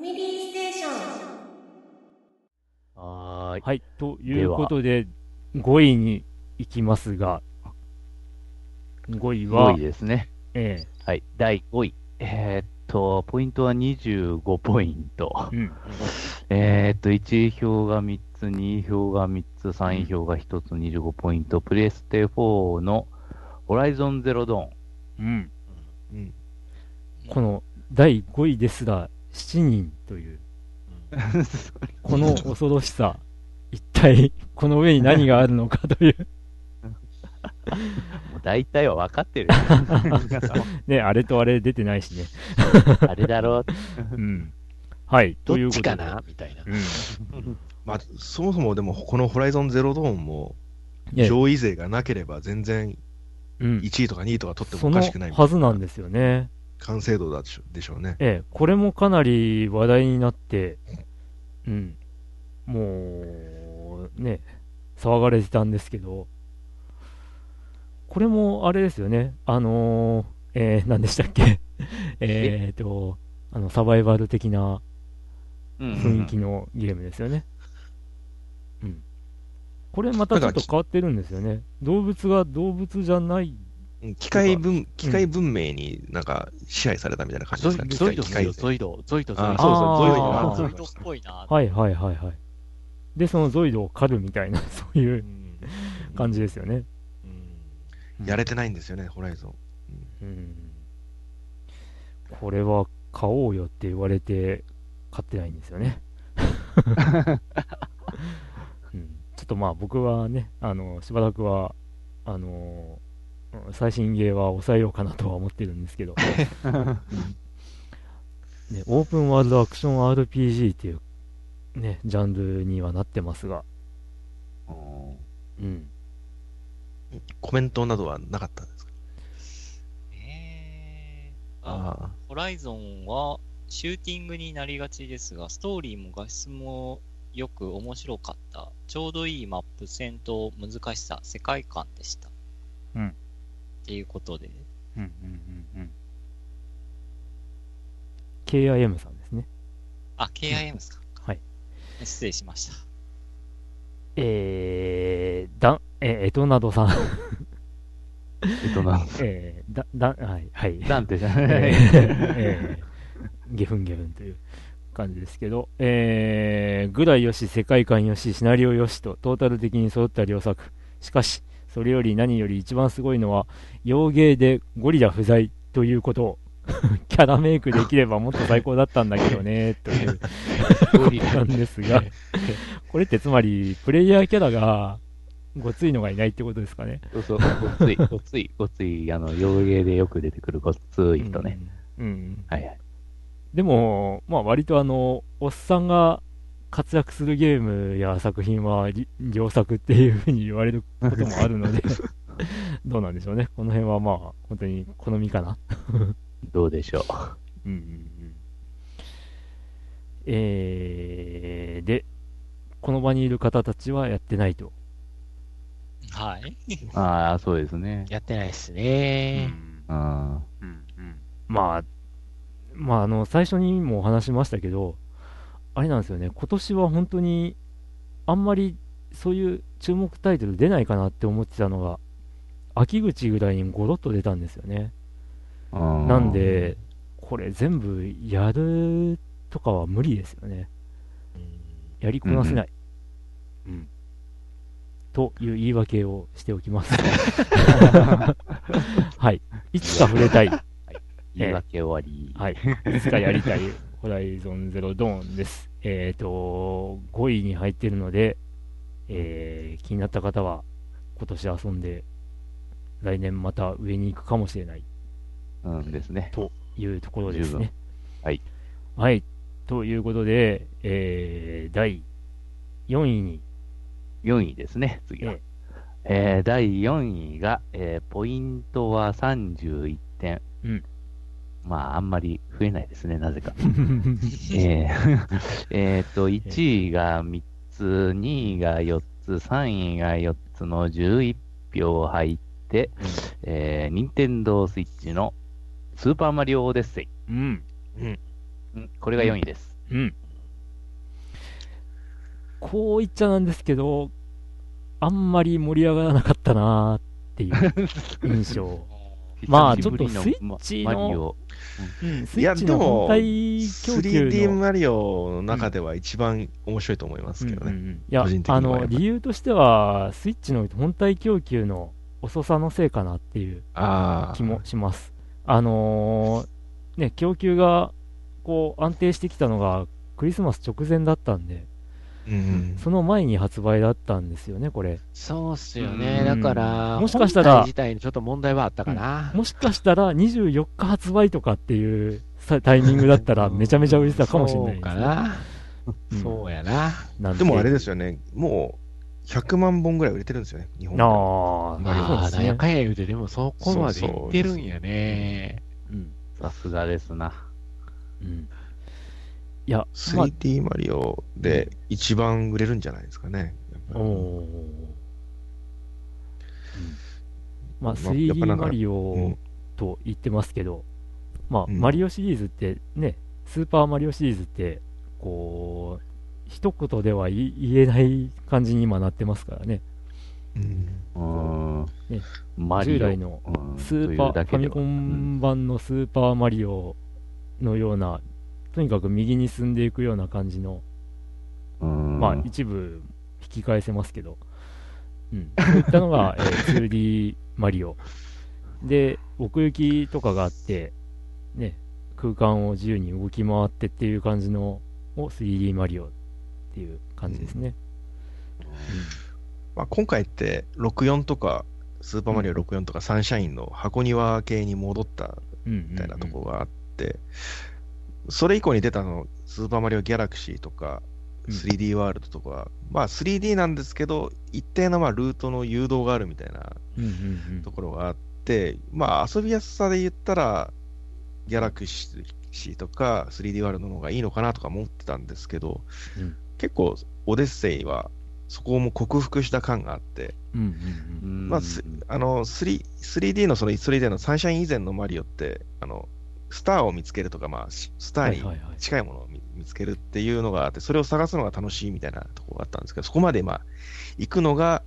ァミリーステーション。はーい。はい、ということで、5位に行きますが、5位は、5位ですね。えはい。第5位。えーっと、ポイントは25ポイント。えうん、えーっと、1位票が3つ、2位票が3つ、3位票が1つ、25ポイント。プレステ4のホライゾンゼロドうん、うん。この第5位ですら7人という。この恐ろしさ、一体この上に何があるのかという、もう大体は分かってる。ね、あれとあれ出てないしね。あれだろう。うん。はい、ということで。どっちかな？みたいな。うん。まあ、そもそもでも、このホライゾンゼロドーンも、ええ上位勢がなければ全然うん。1位とか2位とか取ってそのもおかしくないみたはいずなんですよね。完成度だでしょでしょうね。ええ、これもかなり話題になって、うん。もう、ね、騒がれてたんですけど、これもあれですよね。あのー、えー、何でしたっけ？え？ーと、あの、サバイバル的なうん雰囲気のゲームですよね。うん。これまたちょっと変わってるんですよね。動物が動物じゃない。うん機械文、機械文明になんか支配されたみたいな感じゾイですか、機ゾイドですよ、械機械勢ゾイド、ゾイド、ゾイド。あそうそう、ゾイドゾイドっぽいな。はいはいはいはい。で、そのゾイドを狩るみたいな、そういう感じですよね。やれてないんですよね、ホライゾン。うん。これは買おうよって言われて買ってないんですよね。うん、ちょっとまあ僕はね、あの、しばらくは、あのうん最新ゲーは抑えようかなとは思ってるんですけど、うん。ね、オープンワールドアクション RPG っていう、ね、ジャンルにはなってますが、うん、コメントなどはなかったんですか？えー、あ、あホライゾンはシューティングになりがちですが、ストーリーも画質もよく面白かった。ちょうどいいマップ、戦闘、難しさ、世界観でした。うんっていうことで、うんうんうんうん。KIM さんですね。あ、KIM ですか。はい。失礼しました。えー、だん、えー、エトナドさん。えっとな、えー、だ、だ、はい、はい。なんてじゃえーない。えー、ゲフンゲフンという感じですけど、えー、ぐらいよし、世界観よし、シナリオよしと、トータル的に揃った良作。しかし、それより何より一番すごいのは、洋芸でゴリラ不在ということを、キャラメイクできればもっと最高だったんだけどね、ということなんですが、これってつまり、プレイヤーキャラが、ごついのがいないってことですかね。そうそう、ごっつい、ごっつい、ごっつい、あの、洋芸でよく出てくるごっつい人ね。うん。うんはいはい。でも、まあ割とあの、おっさんが活躍するゲームや作品はり良作っていうふうに言われることもあるので、どうなんでしょうね。この辺はまあ、本当に好みかな。どうでしょうんうんうん。えー、で、この場にいる方たちはやってないと。はい。う。ああ、そうですね。やってないですね。うん。うんうんまあ、まあ、あの、最初にもお話しましたけど、あれなんですよね、今年は本当に、あんまりそういう注目タイトル出ないかなって思ってたのが、秋口ぐらいにゴロッと出たんですよね。うんなんで、これ全部やるとかは無理ですよね。やりこなせない。うん。という言い訳をしておきます。はい。いつか触れたい。言い訳終わり。はい。いつかやりたいホライゾンゼロドーンです。えっ、と、5位に入ってるので、えー気になった方は今年遊んで、来年また上に行くかもしれないうんですね。というところですね。はい。はい。ということで、えー第4位に、4位ですね、次は。ええー第4位が、えーポイントは31点。うんまあ、あんまり増えないですね、なぜか。えーえーっと、1位が3つ、2位が4つ、3位が4つの11票入って、えー、任天堂スイッチのスーパーマリオオデッセイ。うん。うんこれが4位です。うん。こう言っちゃなんですけど、あんまり盛り上がらなかったなーっていう印象。まあちょっとスイッチのマリオうん、スイいや、ッチのでも、本体供給 3D の。マリオの中では一番面白いと思いますけどね。うんうんうんいや個人的にはあの理由としては、スイッチの本体供給の遅さのせいかなっていう。気もします。あのーね、供給がこう安定してきたのがクリスマス直前だったんで、その前に発売だったんですよね、これ。そうっすよね。うんだから、もしかしたら自体にちょっと問題はあったかな。もしかしたら24日発売とかっていうさタイミングだったらめちゃめちゃ売れてたかもしれないそうですね。かな。うんそうやな。なんでもあれですよね、もう100万本ぐらい売れてるんですよね、日本で。ああ、なんや。かんや言うて、でもそこまでいってるんやね。うんさすがですな。うんいや、まあ、3D マリオで一番売れるんじゃないですかね。やっぱり。おー。うん。まあ、まあやっぱ 3D なんかマリうオん。と言ってますけど、まあ、うん。マリオシリーズってね、スーパーマリオシリーズって、こう、一言では言言えない感じに今なってますからね。うん。ね。従来のうん。スーパー、ファミコン版のスーパーマリオのような、とにかく右に進んでいくような感じの、うんまあ一部引き返せますけど、うん、そういったのが、えー 2D マリオ。で、奥行きとかがあって、ね、空間を自由に動き回ってっていう感じのを 3D マリオっていう感じですね。まあ、今回って64とか、スーパーマリオ64とかサンシャインの箱庭系に戻ったうん。うんみたいなところがあって、それ以降に出たの、スーパーマリオギャラクシーとか、うん。3D ワールドとかは、まあ 3D なんですけど、一定のまあルートの誘導があるみたいなうんうんうん。ところがあって、まあ遊びやすさで言ったら、ギャラクシーとか 3D ワールドの方がいいのかなとか思ってたんですけど、うん。結構オデッセイはそこも克服した感があって、うんうんううん。んまあ、すあの 3- 3D のその 3D のサンシャイン以前のマリオって、あのスターを見つけるとか、まあ、しスターに近いものを見見つけるっていうのがあって、それを探すのが楽しいみたいなところがあったんですけど、そこまでまあ行くのが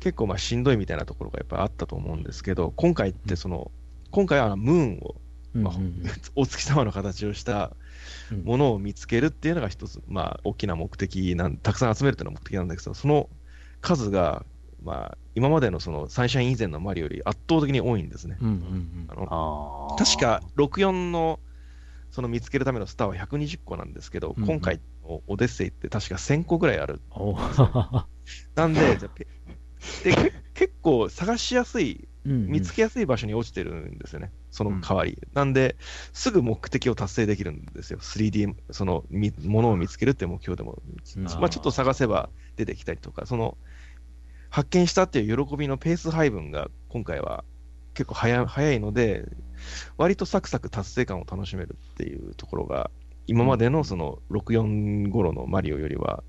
結構まあしんどいみたいなところがやっぱあったと思うんですけど、今回ってその、今回はムーンを、まあ お月様の形をしたうん。ものを見つけるっていうのが一つ、まあ、大きな目的なん、たくさん集めるっていうのが目的なんだけど、その数が、まあ、今までのそのサンシャイン以前のマリオより圧倒的に多いんですね。うんうんあのあー。確か64のその見つけるためのスターは120個なんですけど、うんうん。今回のオデッセイって確か1000個ぐらいある。なんで、じゃでけ結構探しやすい、うんうん。見つけやすい場所に落ちてるんですよね、その代わり。なんで、すぐ目的を達成できるんですよ、3D、そのみものを見つけるっていう目標でも、うん。まあ、ちょっと探せば出てきたりとか、その発見したっていう喜びのペース配分が今回は結構早い早いので、割とサクサク達成感を楽しめるっていうところが、今までのその64頃のマリオよりは、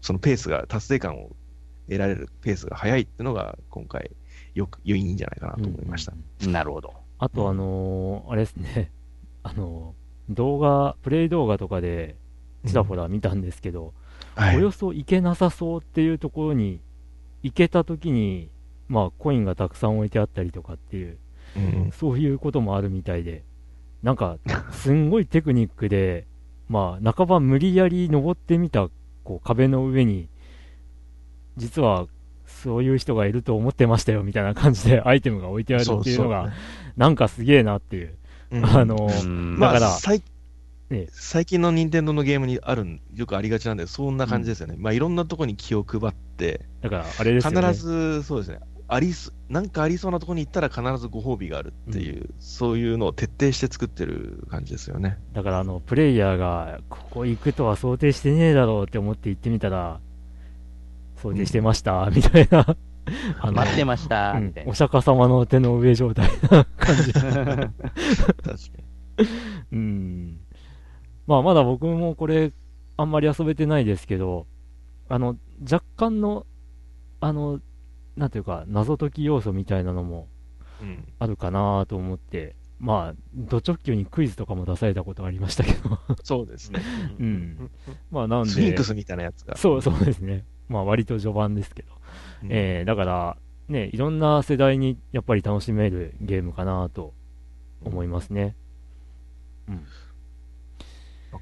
そのペースが、達成感を得られるペースが速いっていうのが、今回、よく、良いんじゃないかなと思いました。うんうんうん。なるほど。あと、あのーあれですね、あのー動画、プレイ動画とかで、ちらほら見たんですけど、はい。およそ行けなさそうっていうところに、行けたときに、まあ、コインがたくさん置いてあったりとかっていう、うんそういうこともあるみたいで、なんか、すんごいテクニックで、まあ、半ば無理やり登ってみた、こう、壁の上に、実は、そういう人がいると思ってましたよ、みたいな感じで アイテムが置いてあるっていうのが、なんかすげえなっていう。うん。あの、だから最ね最近の任天堂のゲームにあるん、よくありがちなんで、そんな感じですよね。まあ、いろんなところに気を配って、だから、あれですよね。必ず、そうですね、ありす、なんかありそうなところに行ったら必ずご褒美があるっていう、そういうのを徹底して作ってる感じですよね。だから、あの、プレイヤーが、ここ行くとは想定してねえだろうって思って行ってみたら、想定してました、みたいな。あ の待ってました、うんみたいなお。釈迦様の手の上状態な感じ。確かに。うん。まあ、まだ僕もこれ、あんまり遊べてないですけど、あの、若干の、あの、なんていうか、謎解き要素みたいなのもうん。あるかなと思って、まあ、ド直球にクイズとかも出されたことありましたけど、そうですね。うん。まあ、なんで、スフィンクスみたいなやつが。そうそうですね。まあ、割と序盤ですけど。うんえーだから、ね、いろんな世代にやっぱり楽しめるゲームかなと思いますね。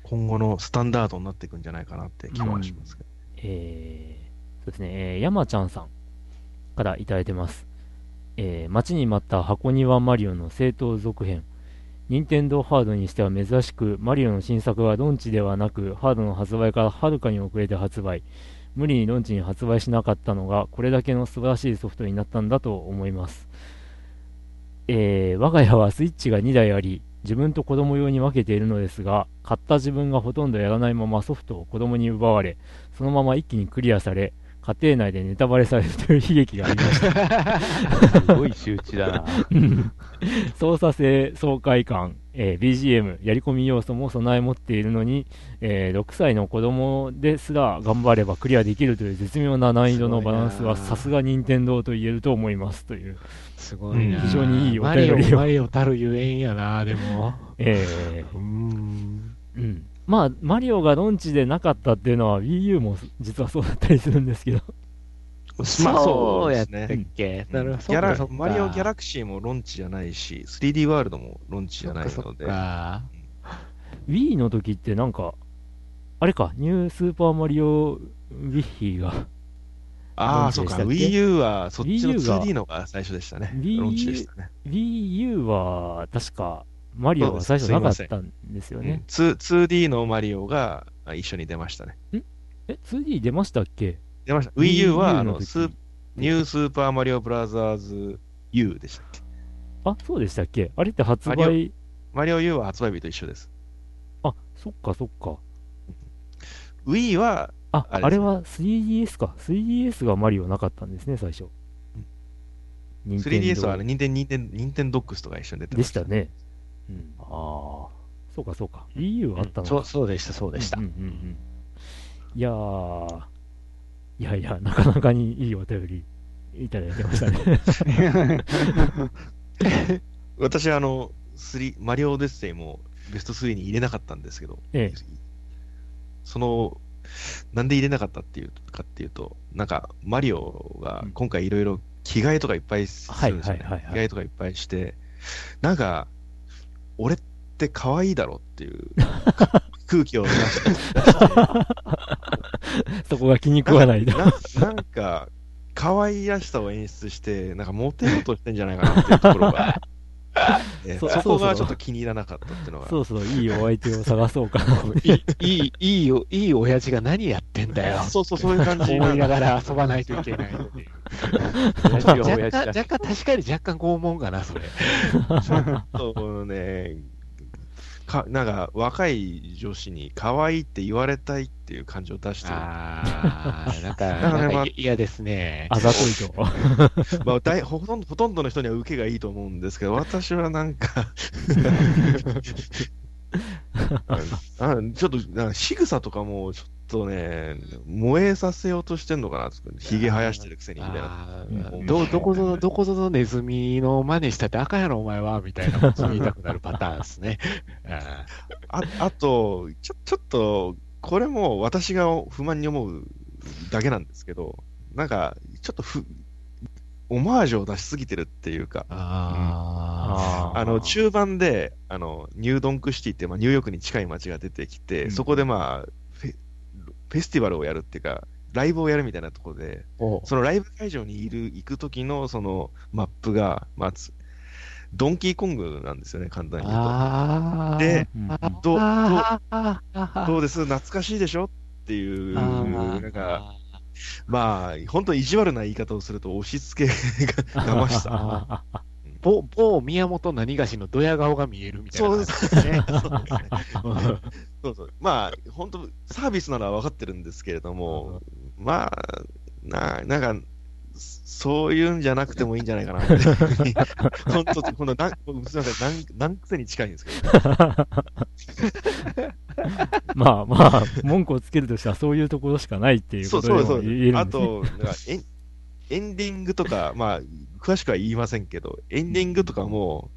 今後のスタンダードになっていくんじゃないかなって気はしますけど。えーそうですね、えー山ちゃんさんからいただいてます。えー待ちに待った箱庭マリオの正当続編。任天堂ハードにしては珍しく、マリオの新作はロンチではなく、ハードの発売からはるかに遅れて発売。無理にロンチに発売しなかったのが、これだけの素晴らしいソフトになったんだと思います。えー我が家はスイッチが2台あり、自分と子供用に分けているのですが、買った自分がほとんどやらないままソフトを子供に奪われ、そのまま一気にクリアされ、家庭内でネタバレされるという悲劇がありました。すごい周知だな。操作性、爽快感、えー BGM、やり込み要素も備え持っているのに、えー6歳の子供ですら頑張ればクリアできるという絶妙な難易度のバランスはさすが任天堂と言えると思いますという、すごいな。非常にいいおマ便りをリオ、マリオたるゆえんやな、でも。えうーん。ーうん、まあ、マリオがロンチでなかったっていうのは Wii U も実はそうだったりするんですけど、まあそうやったっですね。け。なるほど。マリオギャラクシーもロンチじゃないし、3D ワールドもロンチじゃないそっかそっので、か Wii の時ってなんか、あれか、ニュースーパーマリオウィッヒーが、ああ、そうか、Wii U はそっちの Wii U が 2D のが最初でしたね。Wii ね。U は確かマリオが最初なかったんですようんね。2 2D のマリオがあ一緒に出ましたね。え、2D 出ましたっけ？出ました。Wii U はあの時スーニュースーパーマリオブラザーズ U でしたっけ？あ、そうでしたっけ？あれって発マ売、マリオ U は発売日と一緒です。あ、そっかそっか。Wii は、あ、あれですねあれは 3DS か。3DS がマリオなかったんですね、最初。任天堂 3DS はあれ、ニンテン、ニンテン、ニンテンドックスとか一緒に出てました。でしたね。うん。ああ。そうかそうか。Wii U はあったのか。そう、そうでした、そうでしたうん。うんうんうんいやー、いやいや、なかなかにいいお便りいただいてましたね。私はあの、3、マリオオデッセイもベスト3に入れなかったんですけど、ええその、なんで入れなかったっていうかっていうと、なんか、マリオが今回いろいろ着替えとかいっぱいするんですよね。着替えとかいっぱいして、なんか、俺って可愛いだろっていう 空気を出して、そこが気に食わないと。ななんか、可愛らしさを演出して、なんかモテようとしてんじゃないかなっていうところが、えそそこがちょっと気に入らなかったってのが、そろそろいいお相手を探そうかな。いい、いい、いい親父が何やってんだよ。そうそう、そういう感じ思いながら遊ばないといけない若干。若干、確かに若干拷問かな、それ。そうね、かなんか若い女子に可愛いって言われたいっていう感情を出してる。あー、なんか、なんか嫌ですね。あざといと。まあ、大ほとんどほとんどの人には受けがいいと思うんですけど、私はなんか あちょっとなんか仕草とかもちょっとね、燃えさせようとしてんのかなとひげ生やしてるくせにみたいな。ど、どこぞの、どこぞのネズミの真似したって赤やろ、お前は、みたいなこと言いたくなるパターンですね。あああとちょ、ちょっと、これも私が不満に思うだけなんですけど、なんか、ちょっとふ、オマージュを出しすぎてるっていうか、ああの、中盤で、あの、ニュードンクシティって、まあ、ニューヨークに近い街が出てきて、うんそこでまあフェ、スティバルをやるっていうか、ライブをやるみたいなところで、おそのライブ会場にいる、行く時のそのマップが、まあ、つドンキーコングなんですよね、簡単に言うあー。でどうどどうです？懐かしいでしょ？っていう、なんか、まあ、本当に意地悪な言い方をすると、押し付けががましさ。某某宮本何がしのドヤ顔が見えるみたいなそうですすね。そうそう。まあ、本当サービスなのは分かってるんですけれども、まあ、な、なんか、そういうんじゃなくてもいいんじゃないかな。本当、この、なん、すみません、なん、なん癖に近いんですけど。まあまあ、文句をつけるとしたらそういうところしかないっていうそことでうそうそう。も言えるんですね。あと、なんかエン、エンディングとか、まあ、詳しくは言いませんけど、エンディングとかも、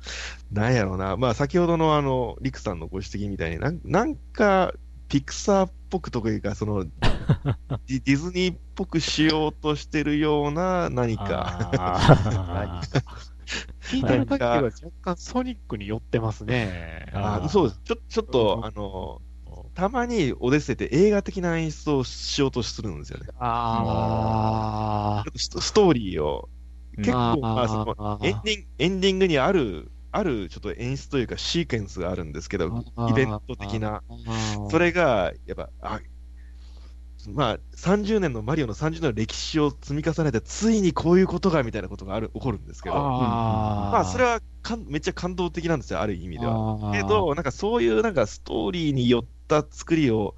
なんやろうな、まあ、先ほどのあの、リクさんのご指摘みたいになん、なんか、ピクサーっぽくというか、その、ディディズニーっぽくしようとしてるような 何か、聞いてる限りは若干ソニックに寄ってますね。あそうです。ちょちょっと、あの、たまにオデッセイって映画的な演出をしようとするんですよね。あーストストーリーを。結構、まあ、そのエンディング、エンディングにある、あるちょっと演出というかシーケンスがあるんですけど、イベント的な。それが、やっぱ、あ、まあ、30年のマリオの30年の歴史を積み重ねて、ついにこういうことが、みたいなことがある、起こるんですけど、あー。まあ、それはかんめっちゃ感動的なんですよ、ある意味では。けど、なんかそういうなんかストーリーによった作りを、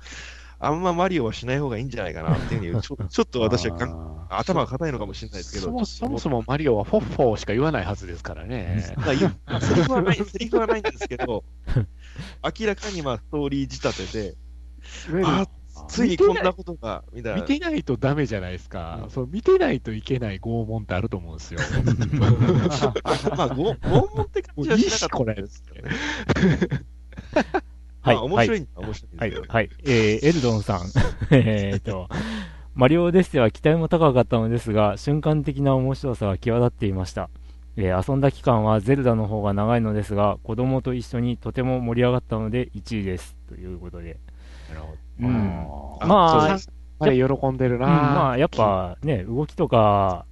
あんまマリオはしない方がいいんじゃないかなっていうふうに、ちょちょっと私は頭が硬いのかもしれないですけど、そもそもそもマリオはフォッフォーしか言わないはずですからね。セリフはない、セリフはないんですけど、明らかにまあストーリー仕立てで、あついにこんなことが、みたいな。見てないとダメじゃないですか。うんそう見てないといけない拷問ってあると思うんですよ。まあ、ご拷問って感じはしなかったんです。はいまあ、面白いんだ、面白いんはい。はい。えー、エルドンさん。えーと、マリオデッセは期待も高かったのですが、瞬間的な面白さが際立っていました。えー遊んだ期間はゼルダの方が長いのですが、子供と一緒にとても盛り上がったので1位です。ということで。うん。あまあ、そうですあれ喜んでるうんな、まあ、やっぱね、動きとか、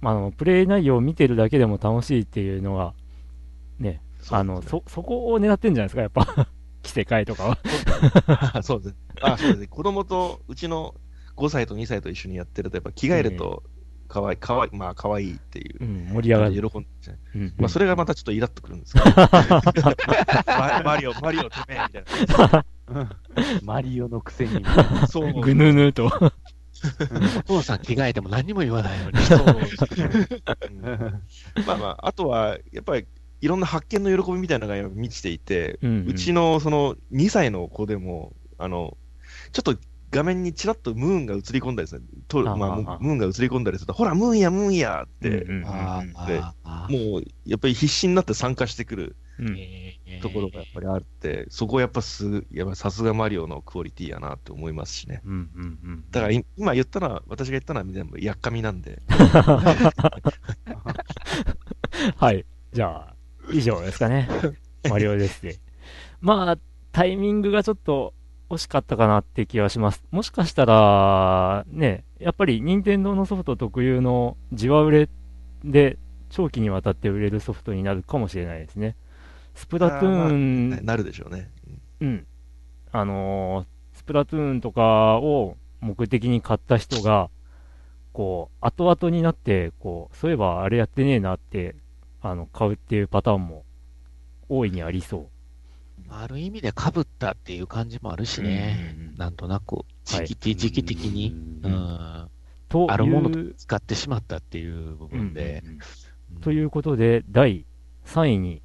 まああの、プレイ内容を見てるだけでも楽しいっていうのが、ね、あの、そ、そこを狙ってんじゃないですか、やっぱ。着せ替えとかは。あ そうです。あ、そうですね。子供と、うちの5歳と2歳と一緒にやってると、やっぱ着替えると、かわいい、かわいい、まあ、かわいいっていうう。ん、盛り上がる。喜んでううんまあ、それがまたちょっとイラっとくるんですけど。マ マリオ、マリオてめえ、みたいな。マリオのくせに。そう。ぐぬぬと。お父さん着替えても何も言わないのに。まあまあ、あとは、やっぱり、いろんな発見の喜びみたいなのが満ちていて、うんうん。うちのその2歳の子でも、あの、ちょっと画面にちらっとムーンが映り込んだりですね、とまあ、あムムーンが映り込んだりすると、ほら、ムーンや、ムーンやって、うんうんもう、やっぱり必死になって参加してくるところがやっぱりあって、そこやっぱす、やっぱさすがマリオのクオリティやなって思いますしね。うんうんうんだからい今言ったのは、私が言ったのは全部やっかみなんで、はい。じゃあ、以上ですかね。マリオですね。まあ、タイミングがちょっと惜しかったかなって気はします。もしかしたら、ね、やっぱり任天堂のソフト特有のじわ売れで長期にわたって売れるソフトになるかもしれないですね。スプラトゥーン、ななるでしょうね。うん。あのースプラトゥーンとかを目的に買った人が、こう、後々になって、こう、そういえばあれやってねえなって、あの、買うっていうパターンも大いにありそう。ある意味で被ったっていう感じもあるしね。うんうんうんなんとなく、はい時期,、時期的に、ううんん、とあるものと使ってしまったっていう部分で。うんうんうんということで、第3位に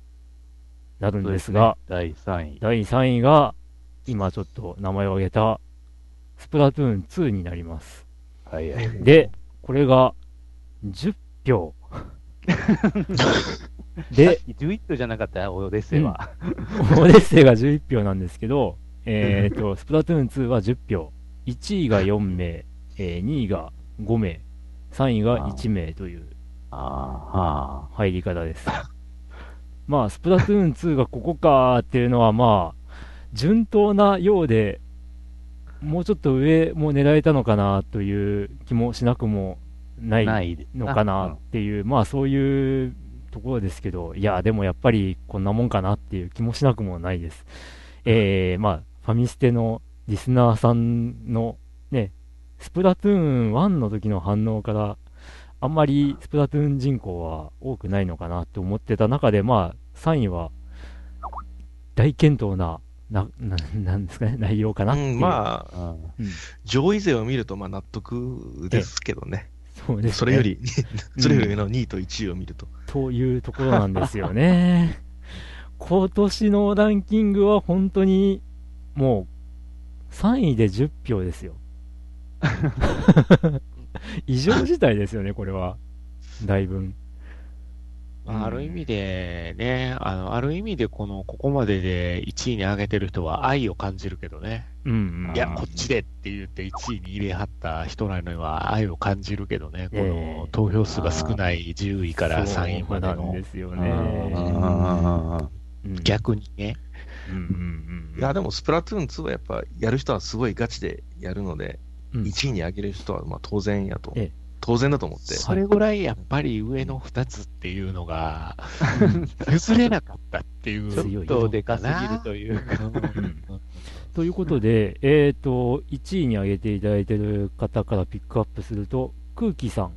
なるんですが、第3位。第3位が、今ちょっと名前を挙げた、スプラトゥーン2になります。はいはい。で、これが10票。で、11票じゃなかったオデッセイは。オデッセイが11票なんですけど、えっと、スプラトゥーン2は10票。1位が4名、えー2位が5名、3位が1名というああ、入り方です。まあ、スプラトゥーン2がここかっていうのは、まあ、順当なようで、もうちょっと上も狙えたのかなという気もしなくもないのかなっていう、まあそういうところですけど、いや、でもやっぱりこんなもんかなっていう気もしなくもないです。えー、まあ、ファミステのリスナーさんのね、スプラトゥーン1の時の反応から、あんまりスプラトゥーン人口は多くないのかなって思ってた中で、まあ、3位は大健闘な、な、ななんですかね、内容かなっていう。うん、まあ、うんうん上位勢を見るとまあ納得ですけどね。そうですねそれより、うんそれより上の2位と1位を見ると。というところなんですよね。今年のランキングは本当にもう3位で10票ですよ。異常事態ですよね、これは。だいぶ。まあ、ある意味でね、あの、ある意味でこの、ここまでで1位に上げてる人は愛を感じるけどね。うんうん。いや、こっちでって言って1位に入れはった人なのには愛を感じるけどね。こええの投票数が少ない10位から3位までので。すよあね。ーうん逆にね。うんうんうん。いや、でもスプラトゥーン2はやっぱ、やる人はすごいガチでやるので、うん1位に上げる人はまあ当然やとええ、当然だと思って、それぐらいやっぱり上の2つっていうのが、譲れなかったっていう。強いよちょっとでかすぎるというか。うんということで、えー、と1位に挙げていただいている方からピックアップすると、空気さん、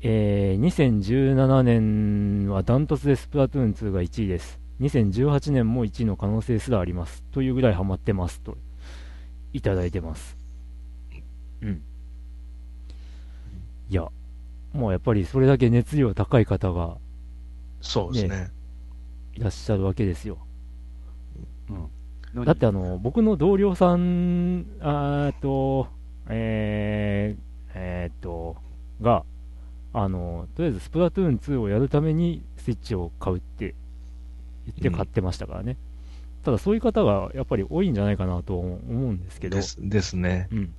えー2017年はダントツでスプラトゥーン2が1位です。2018年も1位の可能性すらあります。というぐらいハマってますと、いただいてます。うん。いや、もうやっぱりそれだけ熱量高い方がそうですね。いらっしゃるわけですよ。うんだってあの、僕の同僚さん、あと、えー、えーっと、が、あの、とりあえずスプラトゥーン2をやるためにスイッチを買うって言って買ってましたからね。ただそういう方がやっぱり多いんじゃないかなと思うんですけど、ですですね。うん。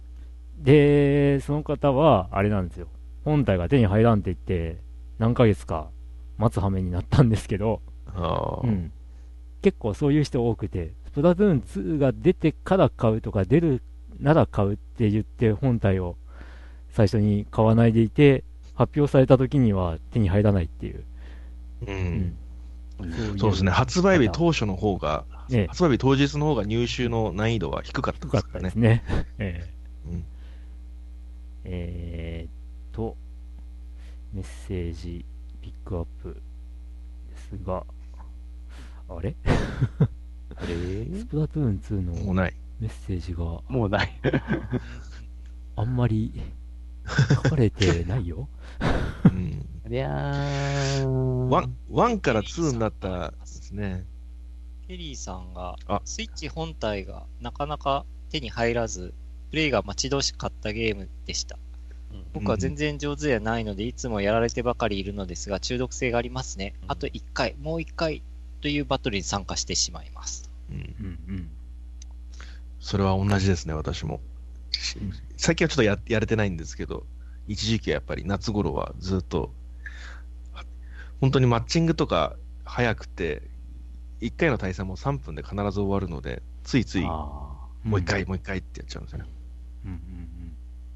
で、その方は、あれなんですよ。本体が手に入らんって言って、何ヶ月か待つ羽目になったんですけど、あーうん、結構そういう人多くて、スプラトゥーン2が出てから買うとか、出るなら買うって言って、本体を最初に買わないでいて、発表された時には手に入らないっていう。う。うんそうですね。発売日当初の方が、ね、発売日当日の方が入手の難易度は低かった低かすからね。たですね。えーうんえーっと、メッセージピックアップですが、あれ？あれ？スプラトゥーン2のもうない。メッセージがもうない。あんまり書かれてないよ。うん。いやー。1, 1から2になったですね。ケリーさんがあ、スイッチ本体がなかなか手に入らず、プレイが待ち遠しかったゲームでした。僕は全然上手ではないので、いつもやられてばかりいるのですが、中毒性がありますね。あと1回、もう1回というバトルに参加してしまいます。うん。うんうん。それは同じですね、私も。し最近はちょっとややれてないんですけど、一時期はやっぱり夏頃はずっと、あ本当にマッチングとか早くて、1回の対戦も3分で必ず終わるので、ついついもあう1回、もう1回ってやっちゃうんですよね。うんうん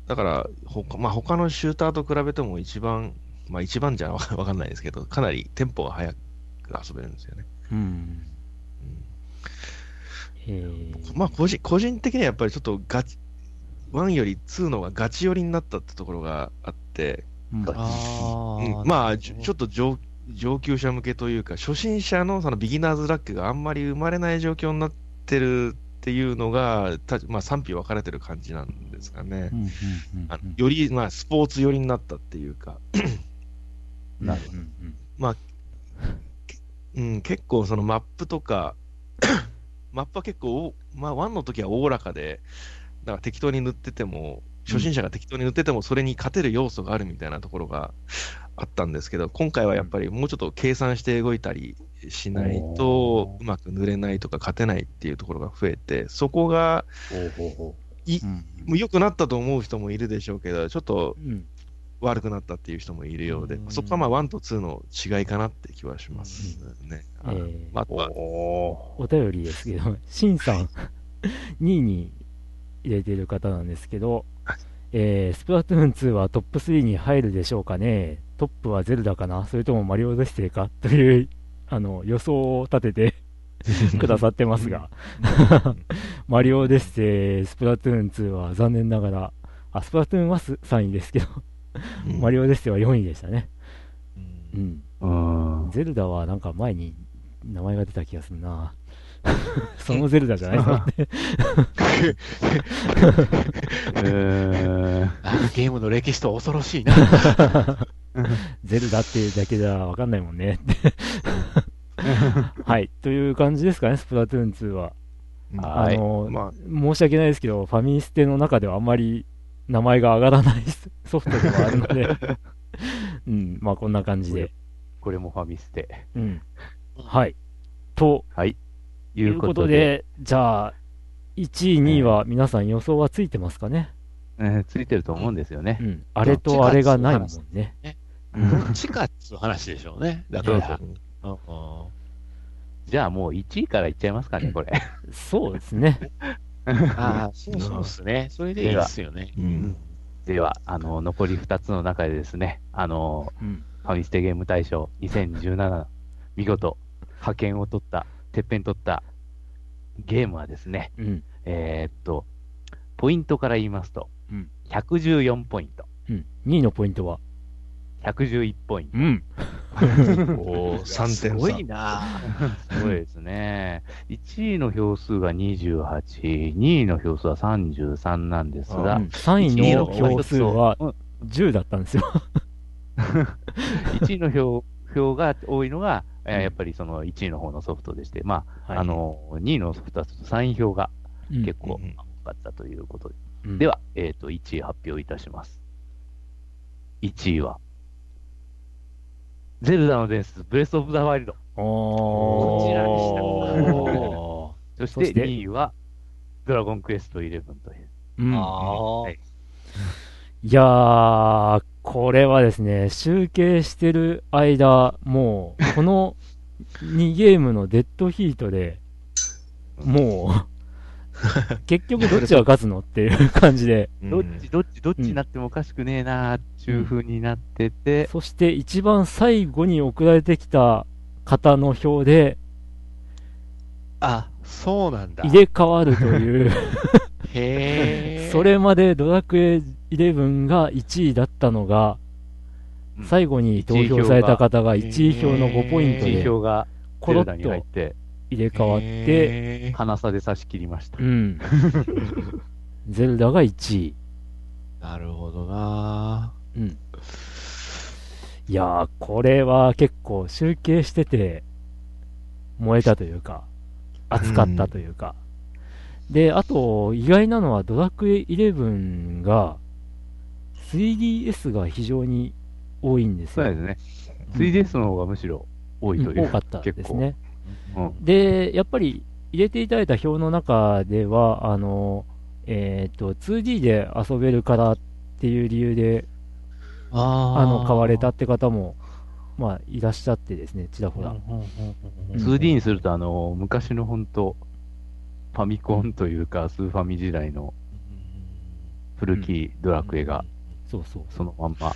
だから、ほかまあ、他のシューターと比べても一番、まあ一番じゃわか わかんないですけど、かなりテンポが速く遊べるんですよね。うん。まあ個人、個人的にはやっぱりちょっとガチ、1より2の方がガチ寄りになったってところがあって、うん。あうん。まあ、ちょちょっと上上級者向けというか、初心者のそのビギナーズラックがあんまり生まれない状況になってるっていうのが、たまあ、賛否分かれてる感じなんですかね。より、まあ、スポーツ寄りになったっていうか、なるほど。うんうん、結構そのマップとか、マップは結構お、まあ、1の時はおおらかで、だから適当に塗ってても、初心者が適当に塗ってても、それに勝てる要素があるみたいなところがあったんですけど、今回はやっぱりもうちょっと計算して動いたりしないと、うまく塗れないとか勝てないっていうところが増えて、そこがいうんもう。良くなったと思う人もいるでしょうけど、ちょっとうん。悪くなったっていう人もいるようで、うん。そこはまあ1と2の違いかなって気はしますね。あのえー。まああとはお便りですけど、シンさん、2位に入れている方なんですけど、えースプラトゥーン2はトップ3に入るでしょうかね、トップはゼルダかな、それともマリオ・オデッセイか？というあの予想を立てて くださってますが、マリオ・オデッセイ、スプラトゥーン2は残念ながら、あスプラトゥーンはす3位ですけど、うん。マリオ・オデッセイは4位でしたね。うん。ゼルダはなんか前に名前が出た気がするな。そのゼルダじゃないのって。ゲームの歴史と恐ろしいな。ゼルダっていうだけじゃわかんないもんね。はい。という感じですかね、スプラトゥーン2は。あの、まあ申し訳ないですけど、ファミステの中ではあんまり名前が上がらない ソフトではあるので、うん、まあこんな感じで。これもファミステ。うん。はい。とはい。いいううここととでで、、じゃあ、1位、2位は皆さん予想はついてますかね？えーついてると思うんですよねう。ん。あれとあれがないもんね。どっちかっつう話でしょうね。だから。うんうんじゃあもう1位からいっちゃいますかね、これ。そうですね。ああ、そうそうっすね。それでいいっすよね。うん。では、あの、残り2つの中でですね、あの、うん。ファミステゲーム大賞2017、見事、派遣を取った、てっぺん取ったゲームはですね、うん。えーっと、ポイントから言いますと、うん114ポイント、うん。2位のポイントは？111ポイント。うん。おー、3す。ごいなすごいですね。1位の票数が28、2位の票数は33なんですうんが、3位の票数はうん10だったんですよ。1位の票票が多いのが、えーうん。やっぱりその1位の方のソフトでして、まあ、はい。あの、2位のソフトはちょっと3位票がうん。結構うん多かったということで。うん。では、えっ、と、1位発表いたします。1位は、ゼルダの伝説、ブレスオブザワイルド。こちらでした。お そしてて？2位は、ドラゴンクエスト11という。ーうん。ああ、はい。いやー、これはですね、集計してる間、もう、この2ゲームのデッドヒートで、もう、結局どっちが勝つのっていう感じで、どっち、どっち、どっちになってもおかしくねえなーっていう風になってて、そして一番最後に送られてきた方の票であ、そうなんだ。入れ替わるという、へえ。それまでドラクエ11が1位だったのが、うん最後に投票された方が1位票の5ポイント1位で票がコロッとて、入れ替わって、鼻差で差し切りましたう。ん。ゼルダが1位。なるほどなうん。いやー、これは結構集計してて、燃えたというか、熱かったというか。で、あと、意外なのはドラクエ11が、3DS が非常に多いんですよ。そうですね。3DS の方がむしろ多いという。うん多かったですね。うん。で、やっぱり入れていただいた表の中では、あの、えっ、と、2D で遊べるからっていう理由で、ああの、買われたって方も、まあ、いらっしゃってですね、ちらほら。うんうんうんうん 2D にすると、あの、昔の本当ファミコンというか、スーファミ時代の古きドラクエが、そうそう。そのまんま。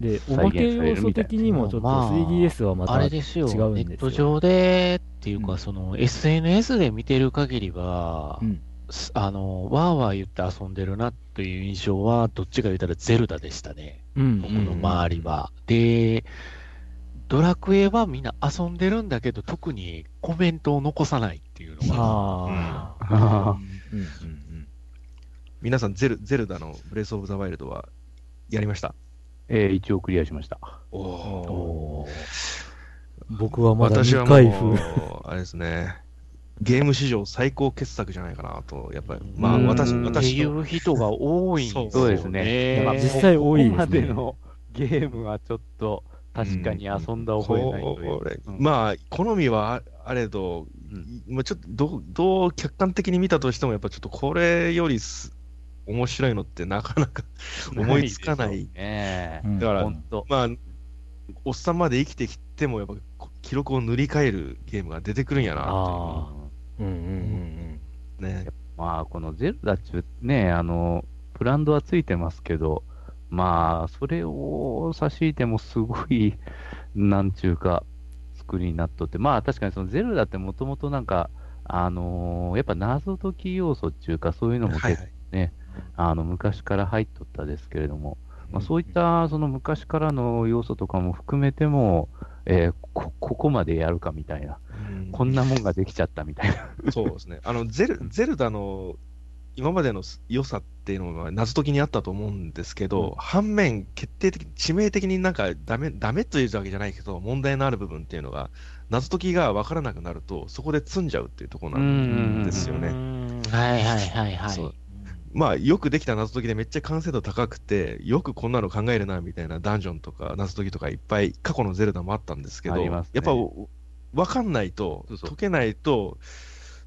で、おまけ要素的にもちょっとまあ。3DS はまた、あれですよ、違うんですよ。ネット上でっていうか、うん。その SNS で見てる限りは、うん。すあの、わーわー言って遊んでるなという印象は、どっちか言ったらゼルダでしたね、うん、僕の周りは。で、ドラクエはみんな遊んでるんだけど、特にコメントを残さないっていうのが、ああ、うん。皆さんゼル、ゼルダのブレスオブザワイルドはやりました？えー一応クリアしました。おおー。僕はまだ私は未開封。もう、あれですね、ゲーム史上最高傑作じゃないかなと、やっぱり、まあうん。私、っていう人が多い。んですよね。そう。ですねまあ実際多いですね。ここまでのゲームはちょっと、確かに遊んだ覚えないという。これうん。まあ、好みはああれど、うん。まあ、ちょっとどう、どう客観的に見たとしても、やっぱちょっとこれよりす面白いのってなかなか 思いつかない。ねうんだからほんと。まあ、おっさんまで生きてきても、やっぱこ記録を塗り替えるゲームが出てくるんやなあうんうんうんうんっていうね。まあ、このゼルダっちゅうね、あの、ブランドはついてますけど、まあ、それを差し引いてもすごい、なんちゅうか、作りになっとって、まあ確かにそのゼルダってもともとなんか、あのーやっぱ謎解き要素っていうか、そういうのも結構はいはい。ね、あの昔から入っとったですけれども、まあ、そういったその昔からの要素とかも含めても、えーこここまでやるかみたいな、うんこんなもんができちゃったみたいな。そうですね。あの、ゼル、ゼルダの今までの良さっていうのが謎解きにあったと思うんですけど、うん反面、決定的、致命的になんかダメ、ダメというわけじゃないけど、問題のある部分っていうのが、謎解きが分からなくなると、そこで積んじゃうっていうところなんですようね。んはいはいはいはい。まあ、よくできた謎解きでめっちゃ完成度高くて、よくこんなの考えるな、みたいなダンジョンとか謎解きとかいっぱい過去のゼルダもあったんですけど、ありますね。やっぱわかんないと、解けないと、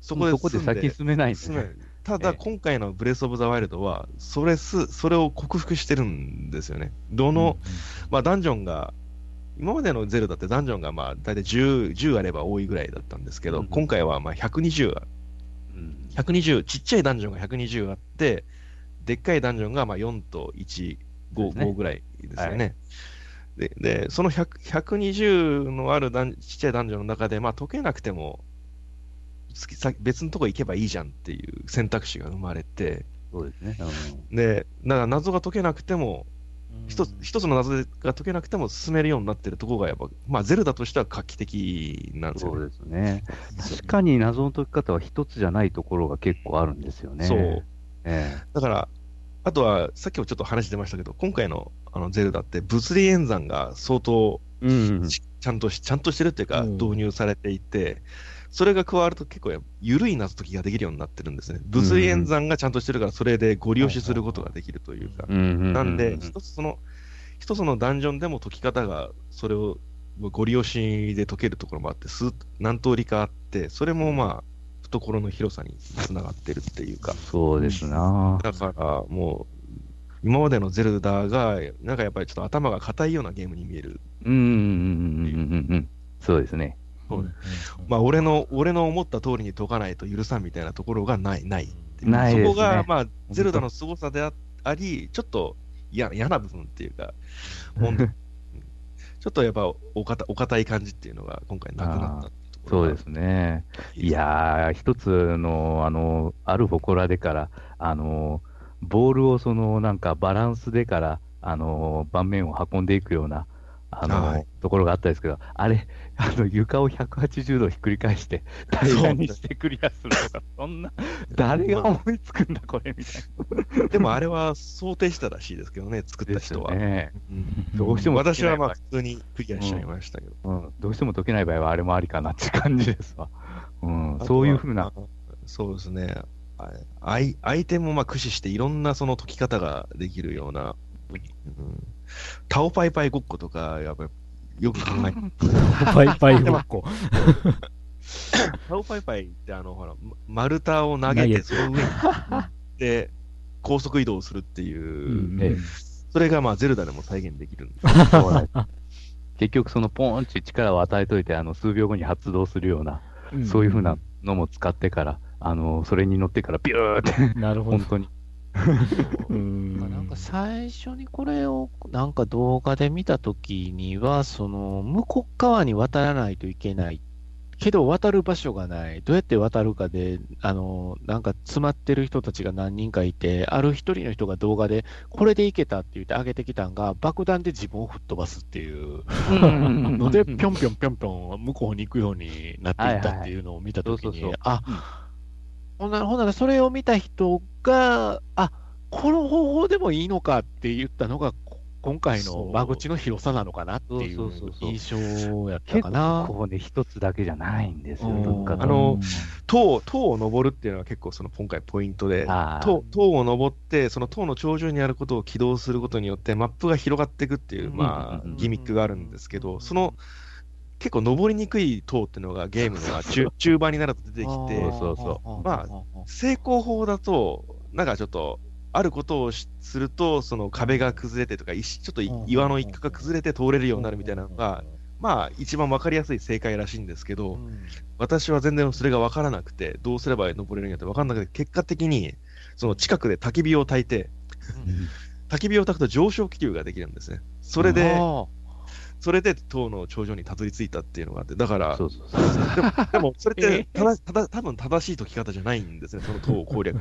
そこでそこで先進めないんで進めない。ね。ただ、ええ。今回のブレス・オブ・ザ・ワイルドは、それす、それを克服してるんですよね。どの、まあ、ダンジョンが、今までのゼルダってダンジョンがまあ大体 10, 10あれば多いぐらいだったんですけど、うん今回はまあ120あうん120、ちっちゃいダンジョンが120あって、でっかいダンジョンがまあ4と1、5、そうですね5ぐらいですよね。でで、その100 120のあるダンちっちゃいダンジョンの中で、まあ解けなくても、別のとこ行けばいいじゃんっていう選択肢が生まれて、そうですね。うんで、だから謎が解けなくても、一つ一つの謎が解けなくても進めるようになってるところがやっぱ、まあゼルダとしては画期的なんですよね。そうですね。確かに謎の解き方は一つじゃないところが結構あるんですよね。そう。えだから、あとは、さっきもちょっと話出ましたけど、今回のあのゼルダって物理演算が相当えうん。ちちゃんとし、ちゃんとしてるっていうか、うん導入されていて、それが加わると結構や緩い謎解きができるようになってるんですね。物理演算がちゃんとしてるから、それでご利用しすることができるというか。なんで、うん一つその、一つのダンジョンでも解き方が、それをご利用しで解けるところもあって、数何通りかあって、それもまあ、懐の広さにつながってるっていうか。そうですな。だから、もう、今までのゼルダが、なんかやっぱりちょっと頭が硬いようなゲームに見える。うんうんうんうんうんうん。そうですね。まあ、俺の、俺の思った通りに解かないと許さんみたいなところがない、ない。ないですね。そこが、まあ、ゼルダの凄さでああり、ちょっと嫌嫌な部分っていうか、ちょっとやっぱおかた、お堅い感じっていうのが今回なくなったそうですね。いやー、一つの、あの、ある祠でから、あの、ボールをその、なんかバランスでから、あの、盤面を運んでいくような、あの、はいところがあったんですけど、あれ、あの、床を180度ひっくり返して、平らにしてクリアするとか、そんな、誰が思いつくんだ、これ、みたいでもあれは想定したらしいですけどね、作った人は。よね。うんどうしても解私はまあ普通にクリアしちゃいましたけど。うん、どうしても解けない場合はあれもありかなって感じですわ。うんそういうふうな、。そうですね。あアイアイテムもまあ駆使していろんなその解き方ができるような、うん、タオパイパイごっことか、やっぱりよく考えて、パイパイごっこ。タオパイパイってあの、ほら、ま丸太を投げて、その上に、で、高速移動するっていう、ええそれがまあゼルダでも再現できるんです。結局そのポーンって力を与えといて、あの、数秒後に発動するような、そういうふうなのも使ってから、あの、それに乗ってからビューって、なるほど本。当に。うん。なんか最初にこれをなんか動画で見たときには、その向こう側に渡らないといけない。けど渡る場所がない。どうやって渡るかで、あの、なんか詰まってる人たちが何人かいて、ある一人の人が動画で、これでいけたって言って上げてきたんが、爆弾で自分を吹っ飛ばすっていう。ので、ぴょんぴょんぴょんぴょん向こうに行くようになっていったっていうのを見たときにあ、ほんなら、ほんならそれを見た人が、あ、この方法でもいいのかって言ったのが、こ今回の間口の広さなのかなっていそううそうそうそう。印象やった結かな。構ね、一つだけじゃないんですよ、あの、塔、塔を登るっていうのは結構その今回ポイントで、塔塔を登って、その塔の頂上にあることを起動することによって、マップが広がっていくっていう、まあうんうんうん、ギミックがあるんですけど、その、結構登りにくい塔っていうのがゲームの中中盤になると出てきて、そうそうま成功法だと、なんかちょっと、あることをしすると、その壁が崩れてとか、石ちょっとい岩の一角が崩れて通れるようになるみたいなのが、まあ、一番わかりやすい正解らしいんですけど、私は全然それが分からなくて、どうすれば登れるんやって分からなくて、結果的に、その近くで焚き火を焚いて、焚き火を焚くと上昇気流ができるんですね。それで、それで塔の頂上にたどり着いたっていうのがあって、だから、そうそうそう。でも、でもそれってただ、ただ、多分正しい解き方じゃないんですね、その塔を攻略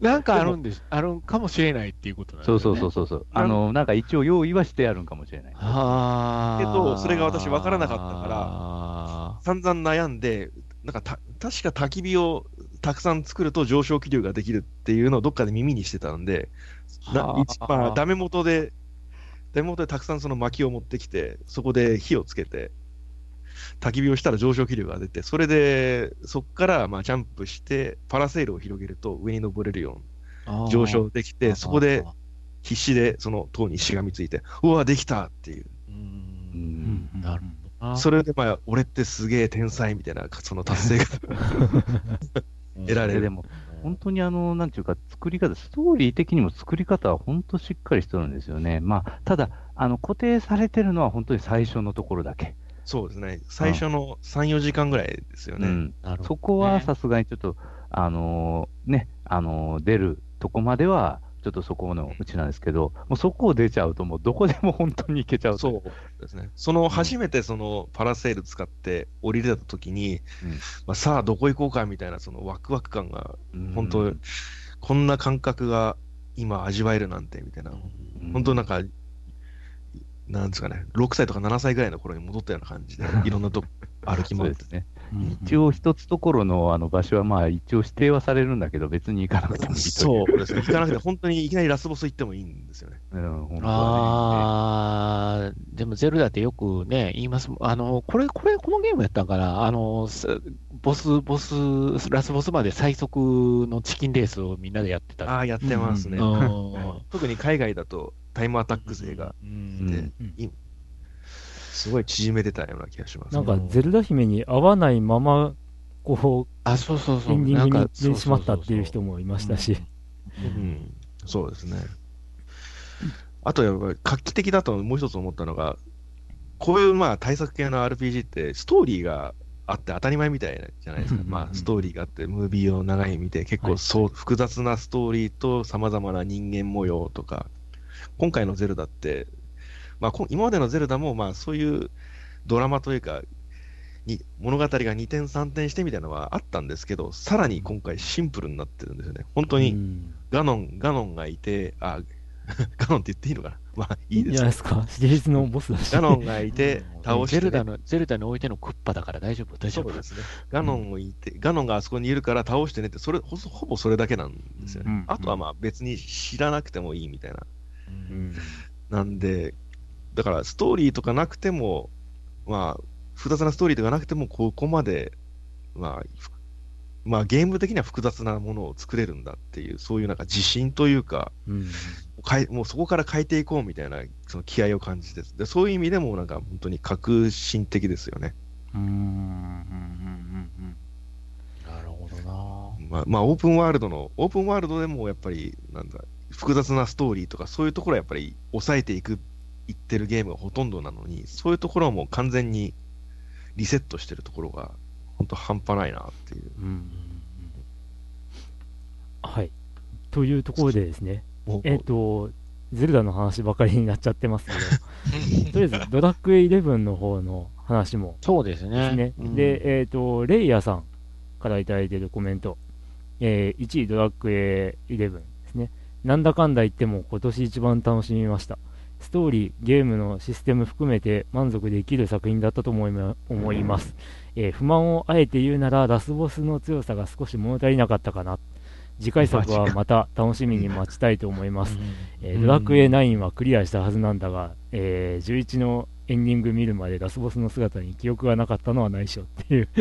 なんかあるんでし、あるんかもしれないっていうことなんでね。そうそうそうそう。あの、なんか一応用意はしてあるんかもしれない。あけどそれが私分からなかったからら散々悩んで、なんかた、確か焚き火をたくさん作ると上昇気流ができるっていうのをどっかで耳にしてたんで、なまあ、ダメ元で、ダメ元でたくさんその薪を持ってきて、そこで火をつけて、焚き火をしたら上昇気流が出て、それで、そこからまあジャンプして、パラセールを広げると上に登れるよう上昇できて、そこで、必死でその塔にしがみついて、うわ、できたっていう。う。うんんなるほど。それで、まあ、俺ってすげえ天才みたいな、その達成が 得られる。でも、本当にあの、なんていうか、作り方、ストーリー的にも作り方は本当しっかりしてるんですよね。まあ、ただ、あの、固定されてるのは本当に最初のところだけ。そうですね。最初の3、4時間ぐらいですよね。うん。そこはさすがにちょっと、あのーね、あのー出るとこまでは、ちょっとそこのうちなんですけど、もうそこを出ちゃうと、もうどこでも本当に行けちゃうとそうですね。その初めてそのパラセール使って降りれた時に、うん。まあ、さあどこ行こうかみたいなそのワクワク感が、うん。本当、こんな感覚が今味わえるなんてみたいな、うん。本当なんか、なんですかね、6歳とか7歳ぐらいの頃に戻ったような感じで、いろんなとこ歩き回って。ね。うん一応一つところのあの場所はまあ一応指定はされるんだけど、別に行かなくてもいい。そうですね。行かなくて、本当にいきなりラスボス行ってもいいんですよね。うん、ね。あー、でもゼルダってよくね、言います。あの、これ、これ、このゲームやったんかな？あの、すボス、ボス、ラスボスまで最速のチキンレースをみんなでやってた。ああ、やってますね。うん 特に海外だとタイムアタック勢がうんすごい縮めてたような気がします、なんか、ゼルダ姫に合わないまま、こあ、そうそうう、そう。エンディングになってしまったっていう人ももいましたし。うん、そうですね。あとやっぱり画期的だともう一つ思ったのが、こういうまあ対策系の RPG ってストーリーがあって当たり前みたいじゃないですか。まあストーリーがあって、ムービーを長い見て、結はい構そう、複雑なストーリーと様々な人間模様とか、今回のゼルダって、まあこ今までのゼルダもまあそういうドラマというか、に物語が二転三転してみたいなのはあったんですけど、さらに今回シンプルになってるんですよね。本当に、うんガノン、ガノンがいて、あ、ガノンって言っていいのかな？まあいいいいんですじゃないですか？シリーズのボスだし。ガノンがいて、倒して、ゼルダの、ゼルダにおいてのクッパだから大丈夫、大丈夫。ですね。ガノンをいて、ガノンがあそこにいるから倒してねって、それ、ほほぼそれだけなんですよね。うんあとはまあ別に知らなくてもいいみたいな。うんなんで、だからストーリーとかなくても、まあ、複雑なストーリーとかなくても、ここまで、まあ、ふまあゲーム的には複雑なものを作れるんだっていう、そういうなんか自信というか、うん。もうそこから変えていこうみたいなその気合を感じてでそういう意味でもなんか本当に革新的ですよね。うん。うん。うん。うん。なるほどな。まあ、まあ、オープンワールドの、オープンワールドでもやっぱり、なんだ、複雑なストーリーとか、そういうところはやっぱり抑えていく、いってるゲームがほとんどなのに、そういうところはもう完全にリセットしてるところが、本当半端ないなっていう。うんうんうんはい。というところでですね、えっ、と、ゼルダの話ばかりになっちゃってますけど、とりあえずドラクエ11の方の話もそうですね。ね。うんで、えっ、と、レイヤーさんからいただいているコメント、えー1位ドラクエ11ですね。なんだかんだ言っても今年一番楽しみました。ストーリー、ゲームのシステム含めて満足できる作品だったと思いま思います、えー不満をあえて言うならラスボスの強さが少し物足りなかったかな。次回作はまた楽しみに待ちたいと思います。えードラクエ9はクリアしたはずなんだが、えー11のエンディング見るまでラスボスの姿に記憶がなかったのはないしょっていう、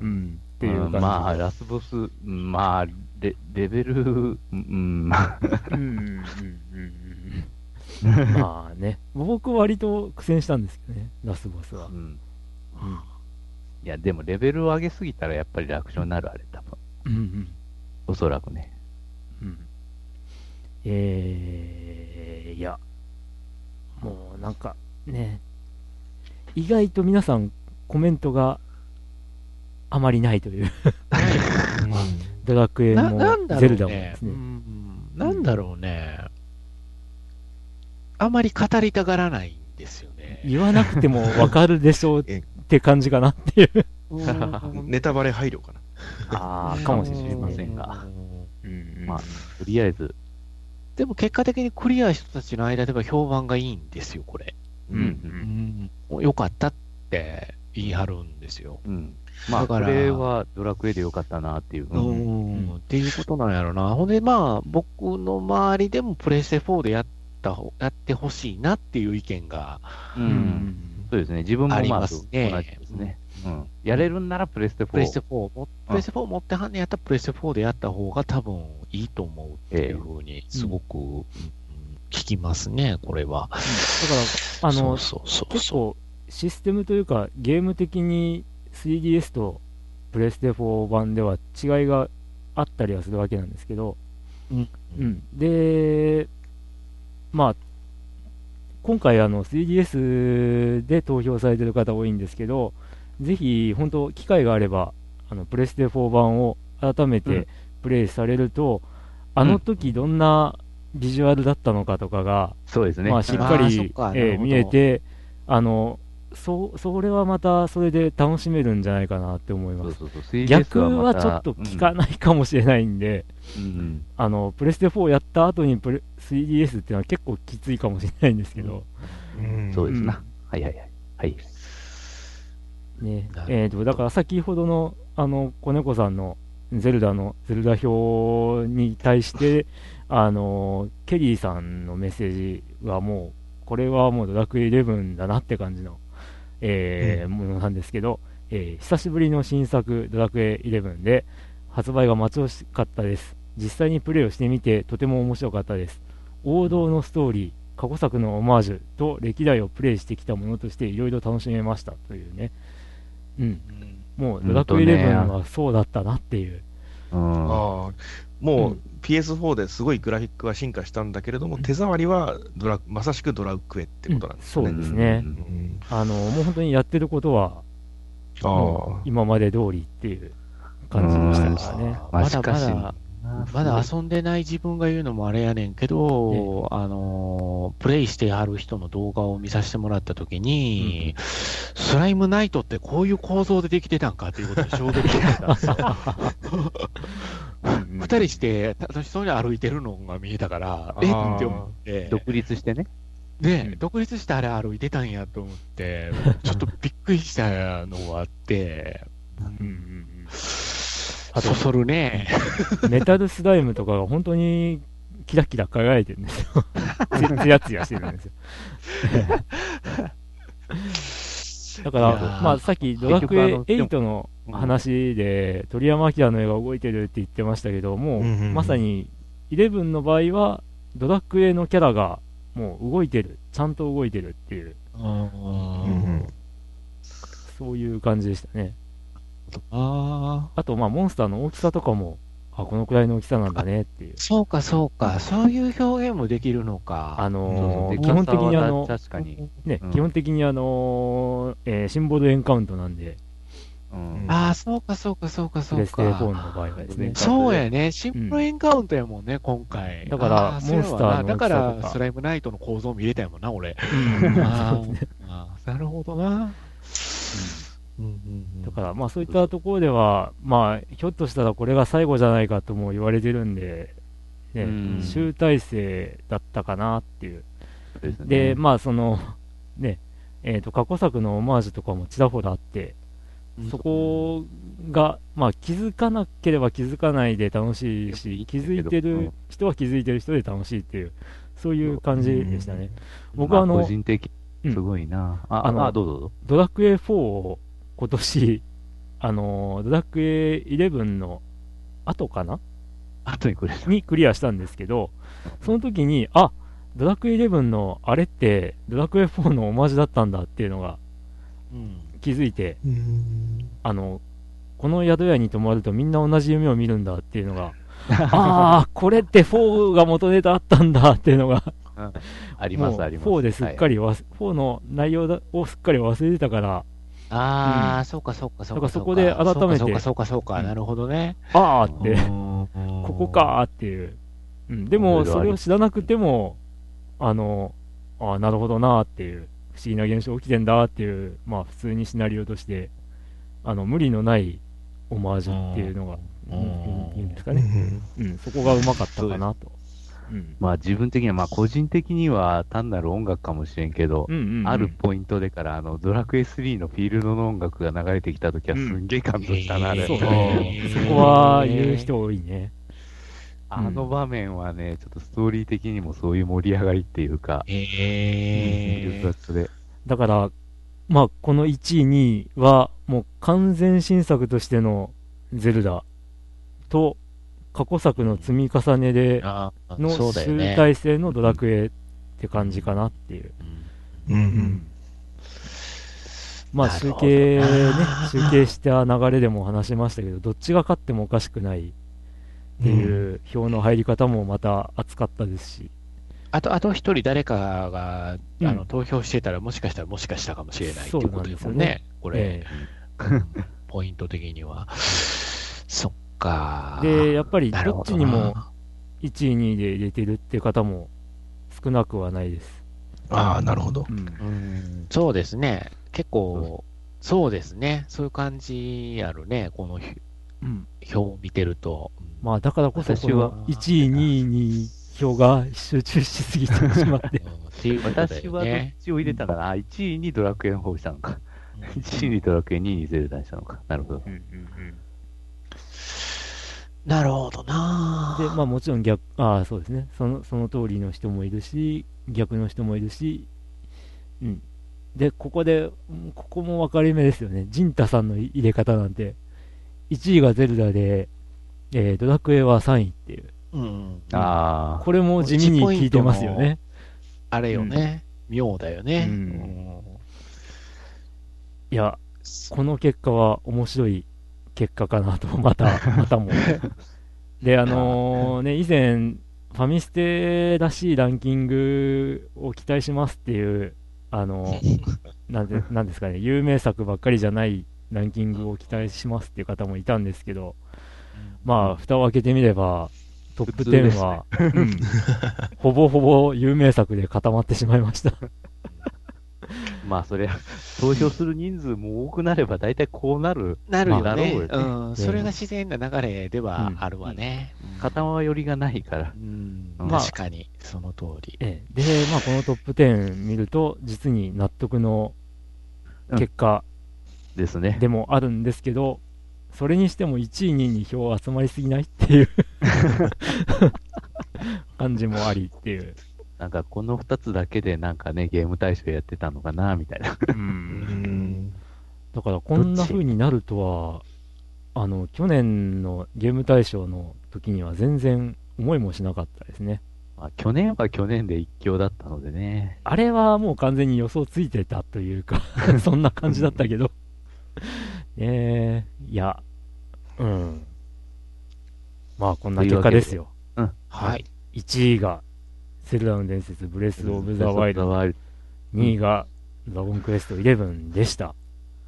うん、っていう感じで。まあ、ラスボス、うんまあ、レレベル、うん、まあ、うんうんうんうん。まあね、僕割と苦戦したんですけどね、ラスボスは。う。ん。うん。いや、でもレベルを上げすぎたらやっぱり楽勝になる、あれ、多分。うんうん。おそらくね。うん。えー、いや、もうなんかね、意外と皆さんコメントがあまりないという、ドラクエなもなんだろうゼルダもねですね。うんなんだろうね。あまり語りたがらないんですよね。言わなくてもわかるでしょうえって感じかなっていう。うんネタバレ配慮かな。ああ、かもしれませんが。うんまあ、とりあえず、でも結果的にクリアした人たちの間では評判がいいんですよ、これ。うんうんよかったって言い張るんですよ。うん。まあ、こだかられはドラクエでよかったなっていう。ううんん、っていうことなんやろな。ほんで、まあ、僕の周りでもプレステ4でやったほ、やってほしいなっていう意見が、うんそうですね。自分もありまあ、ますね同じですね。うん。やれるんならプレステ4。プレステ4も、プレステ4持ってはんねやったらプレステ4でやった方が多分いいと思うっていうふうに、すごく、うん聞きますね、これは。だから、あの、そうそうそう結構システムというかゲーム的に 3DS とプレステ4版では違いがあったりはするわけなんですけど、うん。うん、で、まあ、今回あの 3DS で投票されてる方多いんですけど、ぜひ本当機会があればあのプレステ4版を改めうてプレイされると、あの時どんなビジュアルだったのかとかが、そうですね。まあ、しっかりえー見えて、あのそそれはまたそれで楽しめるんじゃないかなって思います。そうそうそう。3DS 逆はちょっと効かないかもしれないんで、うんうんあのプレステ4やった後にプレ 3DS っていうのは結構きついかもしれないんですけど、うんそうですな。うんはいはいはい。はい。ねえー、とだから先ほどのあの子猫さんのゼルダのゼルダ表に対して、あのケリーさんのメッセージはもう、これはもうドラクエ11だなって感じの、えーものなんですけど、えー久しぶりの新作ドラクエ11で発売が待ち遠しかったです。実際にプレイをしてみてとても面白かったです。王道のストーリー、過去作のオマージュと歴代をプレイしてきたものとしていろいろ楽しめましたというね。うん。うんもうドラクエうんとね11はそうだったなっていう。うん。ああ、もう PS4 ですごいグラフィックは進化したんだけれども、手触りはドラまさしくドラクエってことなんですそうね。ですね。うん。うんあの、もう本当にやってることは、あ今まで通りっていう感じでしたからね。まだしかしまだ、まだ遊んでない自分が言うのもあれやねんけど、あのープレイしてはる人の動画を見させてもらったときに、スライムナイトってこういう構造でできてたんかっていうことで衝撃を受けたんですよ。二人して楽しそうに歩いてるのが見えたから、えって思って、独立してね。ね、うん。独立してあれ歩いてたんやと思って、ちょっとびっくりしたのがあって、うん。あとそそるね。メタルスライムとかが本当にキラキラ輝いてるんですよ。つつやつやしてるんですよ。だからまあ、さっきドラクエ結局あの8の話で、鳥山明の絵が動いてるって言ってましたけど、もう、うんうんうんまさに、11の場合は、ドラクエのキャラがもう動いてる、ちゃんと動いてるっていう、うんそういう感じでしたね。ああ、あと、まあ、モンスターの大きさとかも、あ、このくらいの大きさなんだねっていう。そうかそうか、そういう表現もできるのか。あのー基本的にあの。ね、うん。基本的にあのーえーシンボルエンカウントなんで、うんああ、そうかそうかそうかそうプレステ4のか。場合はですね。そうやね、シンプルエンカウントやもんね、今回。だからモンスターのだから、スライムナイトの構造見れたやもんな、俺。うんああーなるほどな。うんうんうんだから、まあそういったところでは、まあ、ひょっとしたらこれが最後じゃないかとも言われてるんで、ねうん、集大成だったかなっていう。ですねで、まあその、ね、えっ、と、過去作のオマージュとかもちらほらあって、そこが、まあ気づかなければ気づかないで楽しいし、気づいてる人は気づいてる人で楽しいっていう、そういう感じでしたね。僕はあのま個人的うんすごいな。あ、あの。ドラクエ4を今年、あのードラクエ11の後かな？後にくれる。にクリアしたんですけど、その時に、あドラクエ11のあれって、ドラクエ4のオマージュだったんだっていうのがうん気づいて、うんあの、この宿屋に泊まるとみんな同じ夢を見るんだっていうのが、ああ、これって4が元ネタあったんだっていうのが、あります、あります。4ですっかり。りわす、4の内容だをすっかり忘れてたから、ああ、うんそうかそうかそうか。だからそこで改めてそうかそうかそうか、うんなるほどね。ああって、こここ。かーっていう。うん、でも、それを知らなくても、あの、ああ、なるほどなーっていう、議な現象起きてんだっていう、まあ、普通にシナリオとして、あの、無理のないオマージュっていうのが、うんうんいいんですかうね。んうん、そこがうまかったかなと。うん。まあ自分的には、まあ個人的には単なる音楽かもしれんけど、うんうんうんあるポイントでから、あの、ドラクエ3のフィールドの音楽が流れてきたときはすんげえ感動したな、あれ。そうへーね。そこは言う人多いね。あの場面はね、ちょっとストーリー的にもそういう盛り上がりっていうか、へ複雑で。だから、まあ、この1位、2位は、もう完全新作としてのゼルダと、過去作の積み重ねでの集。大成のドラクエって感じかなっていう。うんうんうん。まあ集計ねな、集計した流れでも話しましたけど、どっちが勝ってもおかしくないっていう票の入り方もまた熱かったですし、あと、あと一人誰かが、あの、うん投票してたら、もしかしたらもしかしたかもしれないってそいううことですすもんね。これ、えポイント的には。そっか。でやっぱりどどっちにもなえ1位、2位で入れてるっていう方も少なくはないです。ああ、なるほど。うんうんそうですね。結構、そうですね。そういう感じあるね。このひうん表を見てると。まあだからこそこ私はの1位、2位に票が集中しすぎてしまって 私はどっ。ちを入れたかな、1位にドラクエの方をしたのか。1位にドラクエ、2位にゼルダにしたのか。なるほど。なるほどなで、まあもちろん逆、ああ、そうですね。その、その通りの人もいるし、逆の人もいるし、うん。で、ここで、うんここも分かれ目ですよね。ジンタさんの入れ方なんて、1位がゼルダで、えードラクエは3位っていう。うん。ああ、これも地味に効いてますよね。あれよね。妙だよね。うんうんいや、この結果は面白い結果かなと、また、またも。で、あのね、以前、ファミステらしいランキングを期待しますっていう、あの、なんで、なんですかね、有名作ばっかりじゃないランキングを期待しますっていう方もいたんですけど、まあ、蓋を開けてみれば、トップ普通です10は、うんほぼほぼ有名作で固まってしまいました。まあそれ、投票する人数も多くなれば大体こうなる。なるよねまあうよねうん。それが自然な流れではあるわね。片寄りがないから。うんまあ確かに、その通り。ええで、まあ、このトップ10見ると、実に納得の結果ですね。でもあるんですけど、それにしても1位、2位に票集まりすぎないっていう 感じもありっていう。なんかこの2つだけでなんかね、ゲーム大賞やってたのかな、みたいな。うん。だからこんな風になるとは、あの、去年のゲーム大賞の時には全然思いもしなかったですね。まあ去年は去年で一強だったのでね。あれはもう完全に予想ついてたというか そんな感じだったけどえー、いや、うん。まあこんな結果ですよ。はい。1位が、セルダの伝説、ブレス・オブ・ザ・ワイルド。ワイル2位が、ドラゴンクエスト11でした。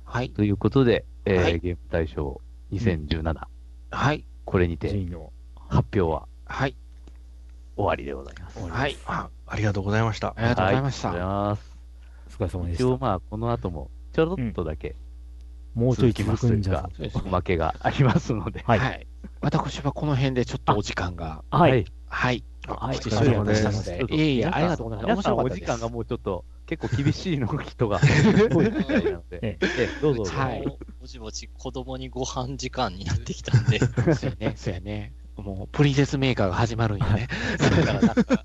はい。ドということで、えーはいゲーム大賞2017、はい。これにて順位の。発表ははい。終わりでございます。はい。あありがとうございました。ありがとうございましありがとうございた。ます。お疲れ様でした。一応まあ、この後もちょろっとだけもうちょい続続きますくんじゃおまけがありますので。はい。はい。私はこの辺でちょっとお時間が、はい。はい。はい来てしまいましたので。いえいえ、ありがとうございます。面皆さん。お時間がもうちょっと結構厳しいの人が多いみたいなので、えええどうぞどうぞ。はいぼちぼち子供にご飯時間になってきたんで、そうやね、そうやね。もう、プリンセスメーカーが始まるんやね。だからなんか、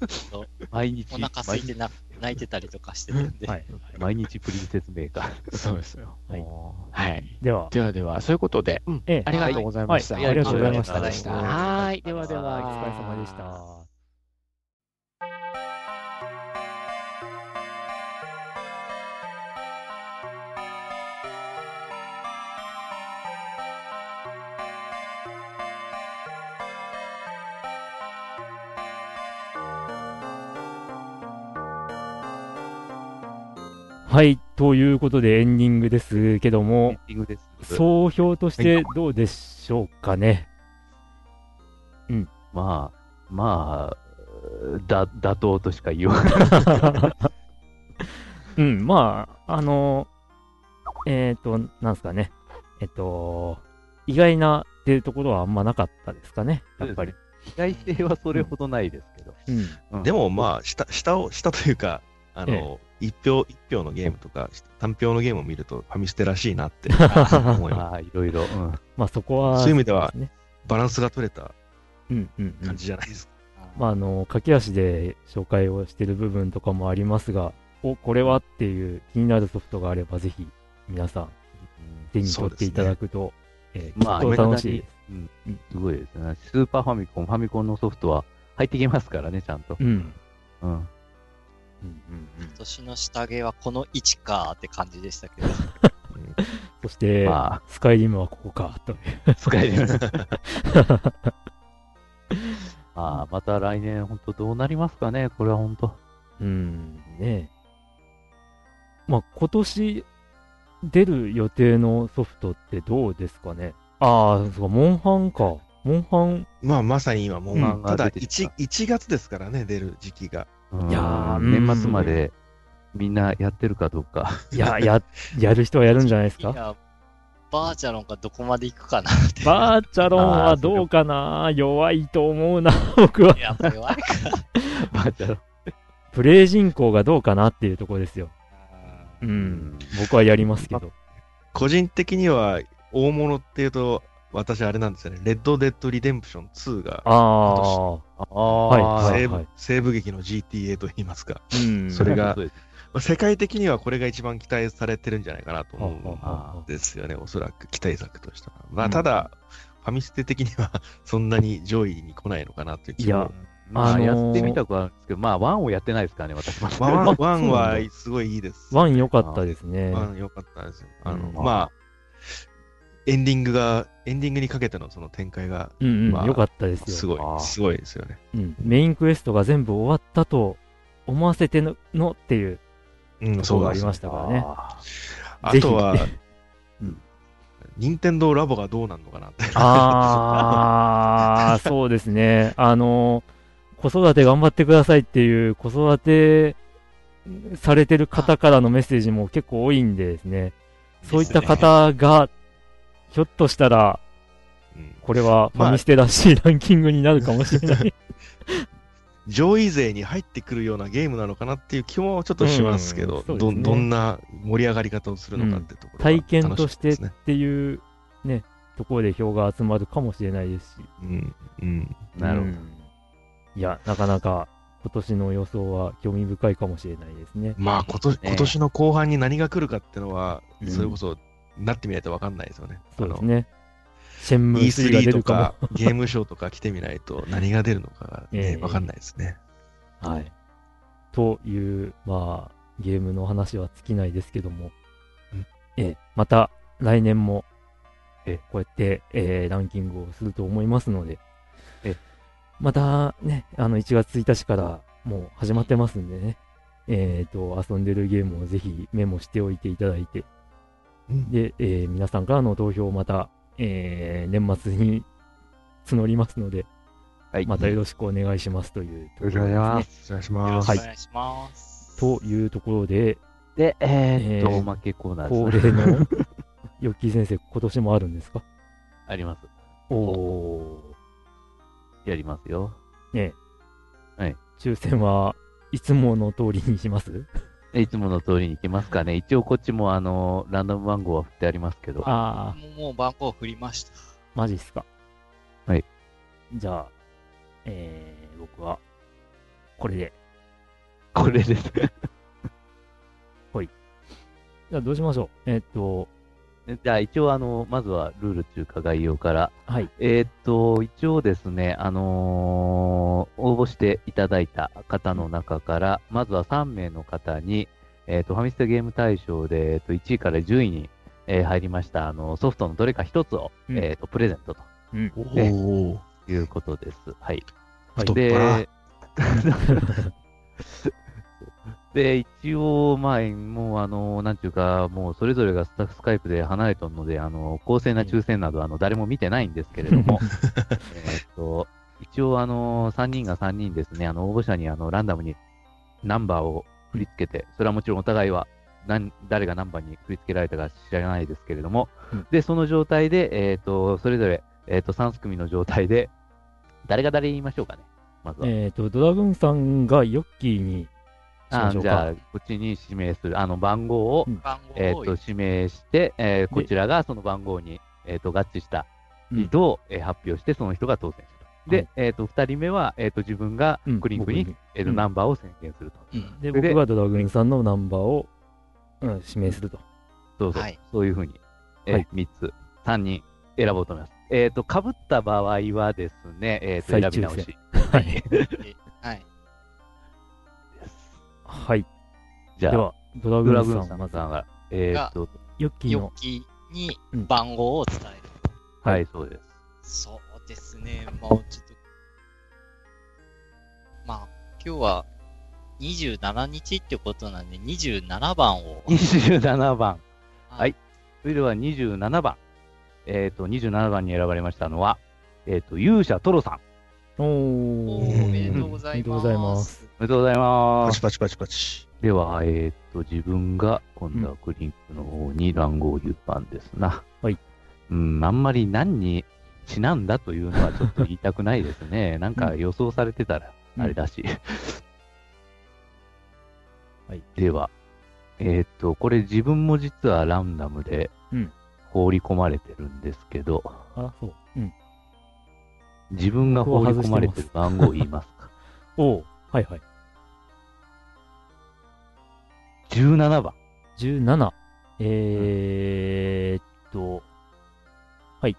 毎日お腹空いてな泣いてたりとかしてるんで、はい。毎日プリンセスメーカー。そうですよ。はいはい。では、ではでは、そういうことで、うんええありがとうございました。はいありがとうございましたありがとうございましたはい。ではでは、お疲れ様でした。はい、ということでエンディングですけどエンも、ディングです。総評としてどうでしょうかね？まあ、まあ、だ、妥当としか言いようがない。うん、まあ、あの、えっ、と、なんですかね？えっ、と、意外なっていうところはあんまなかったですかね、やっぱり。意外性はそれほどないですけど。うん。うんでもまあ、下、下を、下というか、あの、一票、一票のゲームとか、単票のゲームを見るとファミステらしいなって 思いままあ、いろいろ。うんまあそこは、そういう意味ではすね、す。バランスが取れたうんうんうん感。じじゃないですか。まああの、駆け足で紹介をしてる部分とかもありますが、お、これはっていう気になるソフトがあればぜひ、皆さん、手に取っていただくと、えーまあ、きっと楽しいです。うんうん、すごいですね。スーパーファミコン、ファミコンのソフトは入ってきますからね、ちゃんと。うんうん今年の下着はこの位置かって感じでしたけど。そして、まあスカイリムはここか、という。使える。まあ、また来年、本当どうなりますかね、これは本当。うん、ねまあ、今年出る予定のソフトってどうですかね？ああ、そうか、モンハンか。モンハン、まあ、まさに今もう、うんただ出てき 1, 1月ですからね、出る時期が。うんいやー年末までみんなやってるかどうか。いや、や、やる人はやるんじゃないですか？いや、バーチャロンがどこまで行くかな。バーチャロンはどうかな？弱いと思うな、僕は。いや、弱いか。まあじゃあプレイ人口がどうかなっていうところですよ。う。うんん僕はやりますけど。個人的には、大物っていうと、私あれなんですよね、レッド・デッド・リデンプション2が、ああ、ああ、はい西部西部劇の GTA と言いますか、うん。それが世界的にはこれが一番期待されてるんじゃないかなと思うんあですよね、おそらく期待作としては。まあ、うんただ、ファミステ的には そんなに上位に来ないのかなという気いやも。まあ、あのーやってみたくはあるんですけど、まあ、ワンをやってないですからね、私も。ワンは だすごいいいです。ワン良かったですね。ワン良かったですよ。あの、うんまあ、エンディングが、エンディングにかけてのその展開がうんうん、まあ良かったですよ。すごいすごいですよね。うん。メインクエストが全部終わったと思わせてののっていううん、そうがありましたからね。あとはうん、任天堂ラボがどうなるのかなって。ああ、そうですね。あの、子育て頑張ってくださいっていう子育てされてる方からのメッセージも結構多いんでですね。そういった方が、ひょっとしたら、うんこれはファミステらしいランキングになるかもしれない。上位勢に入ってくるようなゲームなのかなっていう気もちょっとしますけど、うんそうですねどどんな盛り上がり方をするのかってところが体験としてっ。ていうね、ところで票が集まるかもしれないですし。うん、うん。なるほどうんいや、なかなか今年の予想は興味深いかもしれないですね。まあ今年、ね今年の後半に何が来るかっていうのは、うんそれこそなってみないと分かんないですよね。そうですね。シェンムー3が E3 とかかゲームショーとか来てみないと何が出るのかが、ええね分かんないですね。も。はい。という、まあ、ゲームの話は尽きないですけどもうん、ええまた来年も、ええこうやって、えーランキングをすると思いますので、ええまたね、あの1月1日からもう始まってますんでね、えっ、と、遊んでるゲームをぜひメモしておいていただいて、うんで、えー皆さんからの投票をまた、えー年末に募りますので、はい。またよろしくお願いしますというところですね。お願いしよろます。はいしくお願いします。というところで、で、えーっと、えーおまけコーナー恒ですね。例の ヨッキー先生、今年もあるんですか？あります。おおやりますよ。ー。ねえはい。抽選はいつもの通りにします？えいつもの通りに行きますかね。一応こっちもあの、ランダム番号は振ってありますけど。ああ、もう番号振りました。マジっすか。はい。じゃあ、えー、僕は、これで。これで す。じゃあどうしましょう。えーっと、じゃあ一応あの、まずはルール中華概要から。はい。えーっと、一応ですね、あのー応募していただいた方の中から、まずは3名の方に、えーっと、ファミステゲーム大賞で、えーっと、1位から10位に、えー入りました、あの、ソフトのどれか一つを、うんえーっと、プレゼントとうん。お。いうことです。はい。はいで、で、一応、まあ、もう、あの、なんていうか、もう、それぞれがスタッフスカイプで離れてるので、あの、公正な抽選など、あの、誰も見てないんですけれども、えーっと、一応、あの、3人が3人ですね、あの、応募者に、あの、ランダムにナンバーを振り付けて、それはもちろんお互いは、何誰がナンバーに振り付けられたか知らないですけれども、うん。で、その状態で、えーっと、それぞれ、えーっと、3組の状態で、誰が誰言いましょうかね、まずは。えーっと、ドラグーンさんがヨッキーにしましょうかあじゃあ。、こっちに指名する、あの番号を、うんえっ、をと、指名して、えーこちらがその番号に、えっ、と、合致したうん人を、えー発表して、その人が当選すると。で、はいえっ、と、二人目は、えっ、と、自分がうんクリンクに、僕えっ、と、うんナンバーを宣言すると。うんで、僕がドラグーンさんのナンバーを、うん、指名すると。そうそう、はいそういうふうにえはい3つ、3人選ぼうと思います。えっ、と、被った場合はですね、えっ、と、再選び直抽選し。はい。えはい。はい。じゃあ、では、ドラググラグーンさんさん、が、えっ、と、ヨッキーの、ヨッキーにうん番号を伝える。は、はいそうです。そうですね。もうちょっと。まあ、今日は27日ってことなんで、27番を。27番。ははい。それでは27番。えっ、と、27番に選ばれましたのは、えっ、と、勇者トロさん。おおー、ーおめでとうございます。おめでとうございます。おめでとうございます。パチパチパチパチ。では、えっ、と、自分が今度はクリンクの方に番号を言う番ですな。はい。うん、あんまり何にちなんだというのはちょっと言いたくないですね。なんか予想されてたら、あれだし。はい。では、えっ、と、これ自分も実はランダムでうん放り込まれてるんですけど、あ、そう。うん。自分が放り込まれてる番号を言いますか？おー、はいはい。17番。17。えーっと、はい。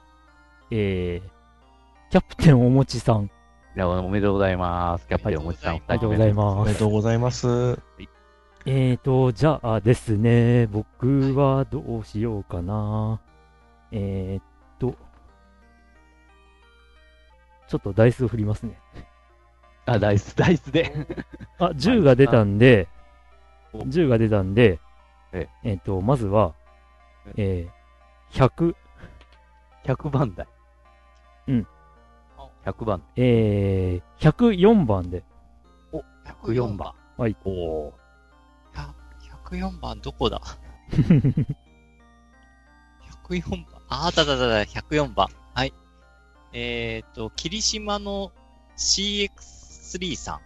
えー、キャプテンおもちさん。いやおめでとうございます。キャプテンおもちさん、おありがとうございす。ますおめで。とうございます。えーと、じゃあですね、僕はどうしようかな。えーっちょっとダイスを振りますね。あ、ダイス、ダイスで。あ、10が出たんで、お10が出たんで、ええーっと、まずは、えー、100、100番台。うん。100番。えー、104番で、104番。はい。おお104番どこだ ?104 番。あ、あったたあった、104番。はい。えっ、と、霧島の CX3 さ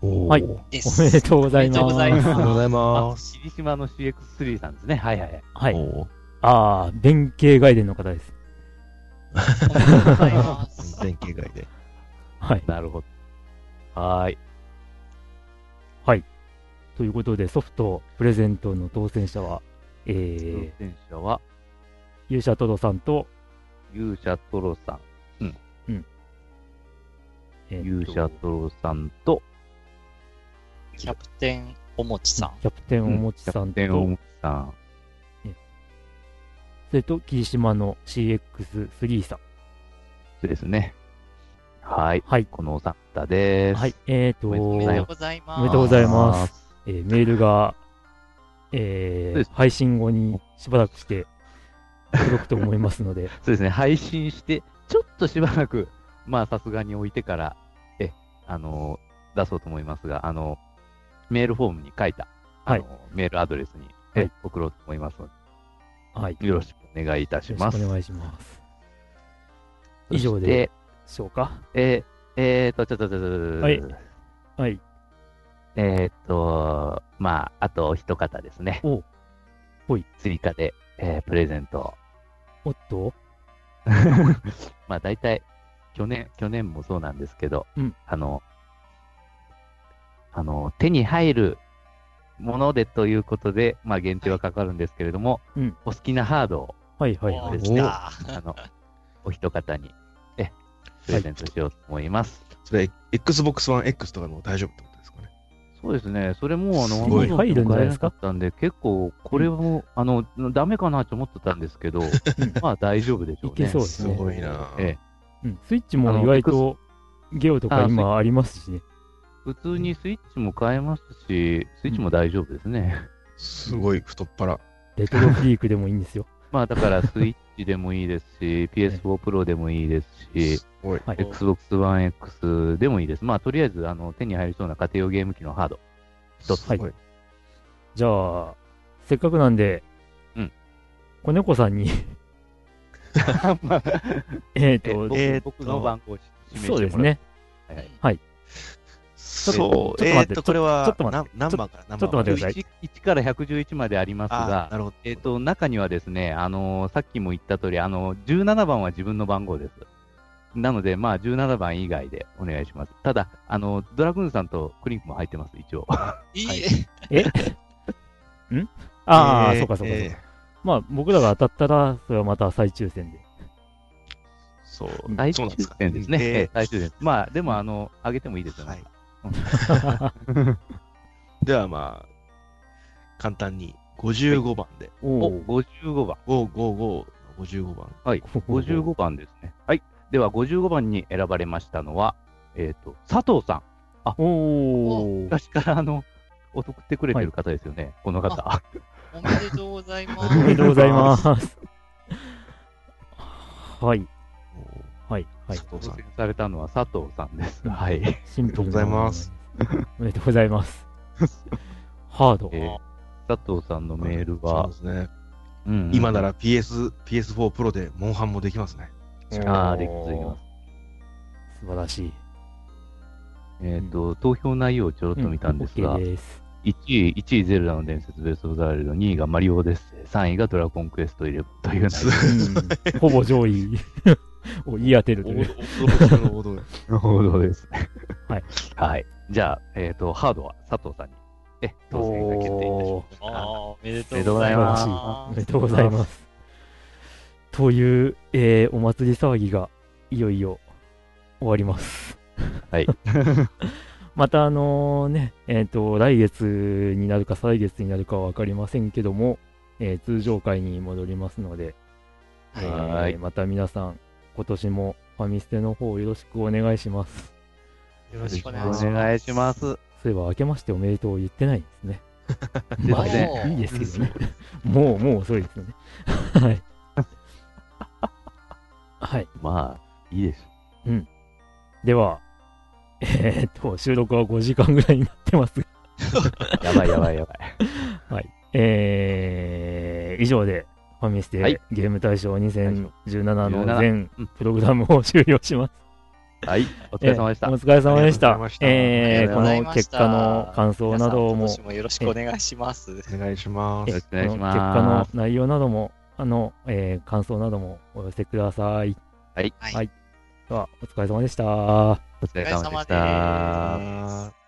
はいんです。おめでとうございますおめでとうございありがとうごまざいあま、す。霧島の CX3 さんですね。はいはいはい。はい。あー、弁慶外伝の方です。す。おめでとうございます。全形外で。はい。なるほど。はーい。ということで、ソフトプレゼントの当選者は、え当ー、選者は、勇者トドさんと、勇者トロさん、勇者トロさんと、キャプテンおもちさん。キャプテンおもちさんと、キャプテンおもちさん。それと霧島の CX3 さん。そうですね。はい。はい。このお三方です。はい。えーと、おめでとうおございます。おめでとうございます。えーメールが、えー配信後にしばらくして届くと思いますので、そうですね。配信して、ちょっとしばらく、まあさすがに置いてから、え、あの出そうと思いますが、あの、メールフォームに書いた、あの、メールアドレスに、えはい送ろうと思いますのはい。で、よろしくお願いいたします。よろしくお願いします。以上でそしょうか？えー、えーと、ちょっと、ちょっと、ちょっとはいはい。えーっと、まあ、あとお一方ですね。おほい。追加で、えープレゼントを。おっとまあ、大体、去年、去年もそうなんですけど、うん。あの、あの、手に入るものでということで、まあ、限定はかかるんですけれども、うん。お好きなハードを、はいはいはい。お。あの、お一方に、え、プレゼントしようと思います。それ、Xbox One X とかでも大丈夫ってことですかね。そうですね。それも、あの、すごい。Amazon 入るんじゃないですか？ったんで、結構、これも、あの、ダメかなと思ってたんですけど、まあ大丈夫でしょうね。いけそうですすねごいなええうん、スイッチも意外とゲオとかあ今ありますしね。普通にスイッチも買えますし、スイッチも大丈夫ですね。すごい太っ腹。レトロフリークでもいいんですよ。まあだからスイッチでもいいですし、PS4 Pro でもいいですし、す。Xbox One X でもいいです。まあとりあえずあの手に入りそうな家庭用ゲーム機のハード。一つ。はいすごいじゃあ、せっかくなんで、うん。子猫さんに、ま あえっえと、僕えーっと僕の番号をそうです。ね。はいはい。そう、ちょっとえーっと、これは、ちょっと待ってな何番から何番ちょっと待ってください 1, 1から111までありますあがー、なるほど。えっ、と、中にはですね、あのーさっきも言った通り、あのー、17番は自分の番号です。なので、まあ、17番以外でお願いします。ただ、あのードラグーンさんとクリンクも入ってます、一応。いい、はいえ？ん？ああ、えーそうかそうかそうえか。まあ、僕らが当たったら、それはまた再抽選で。そう、大抽そうなんですか選ですね。大抽選。まあ、でも、あの、あげてもいいですよね。ーでは まあ、簡単に55番で。おお、お55番。555、55番。はい。55番ですね。はい。では、55番に選ばれましたのは、えっ、と、佐藤さん。おお昔から、あの、送ってくれてる方ですよね。この方。おめでとうございまおめでとうございます。はい。はい。はい。佐藤さん。当選されたのは佐藤さんです。はい。シンプルなおめでとうございます。おめでとうございます。ハード。えー佐藤さんのメールはそうで、すね。うん今なら PS、PS4 Pro でモンハンもできますね。ああ、できます。素晴らしい。えっ、と、投票内容をちょろっと見たんですが、OK です。1位、1位ゼルダの伝説ベストオブザワールド、2位がマリオオデッセイ、3位がドラゴンクエスト11というほぼ上位を言い当てるという。驚きの驚きなるほどですね。はい。はい。じゃあ、えっ、と、ハードは佐藤さんに、え、当選が決定いたしましああ、おめでとうございます。おめでとうございます。という、えーお祭り騒ぎがいよいよ終わります。はい。またあのね、えっ、と、来月になるか再来月になるかはわかりませんけども、えー通常会に戻りますので、えーはいまた皆さん、今年もファミステの方よろしくお願いします。よろしくおた。願いします。お願いします。そういえば、明けましておめでとう言ってないですね。まあねいいですけどね。もう、もう遅いですよね。はい。はい。まあ、いいです。では、えーっと、収録は5時間ぐらいになってます。やばいやばいやばい。えー、以上で、ファミステ、はいゲーム大賞2017の17全うんプログラムを終了します。はい。お疲れ様でした。えーお疲れ様でしたえー、この結果の感想などももよろしくお願いします。お願いしまえす。よろしくお願いしこのます結果の内容なども、あの、えー感想などもお寄せください。はい。はいでは、お疲れ様でした。お疲れ様でした。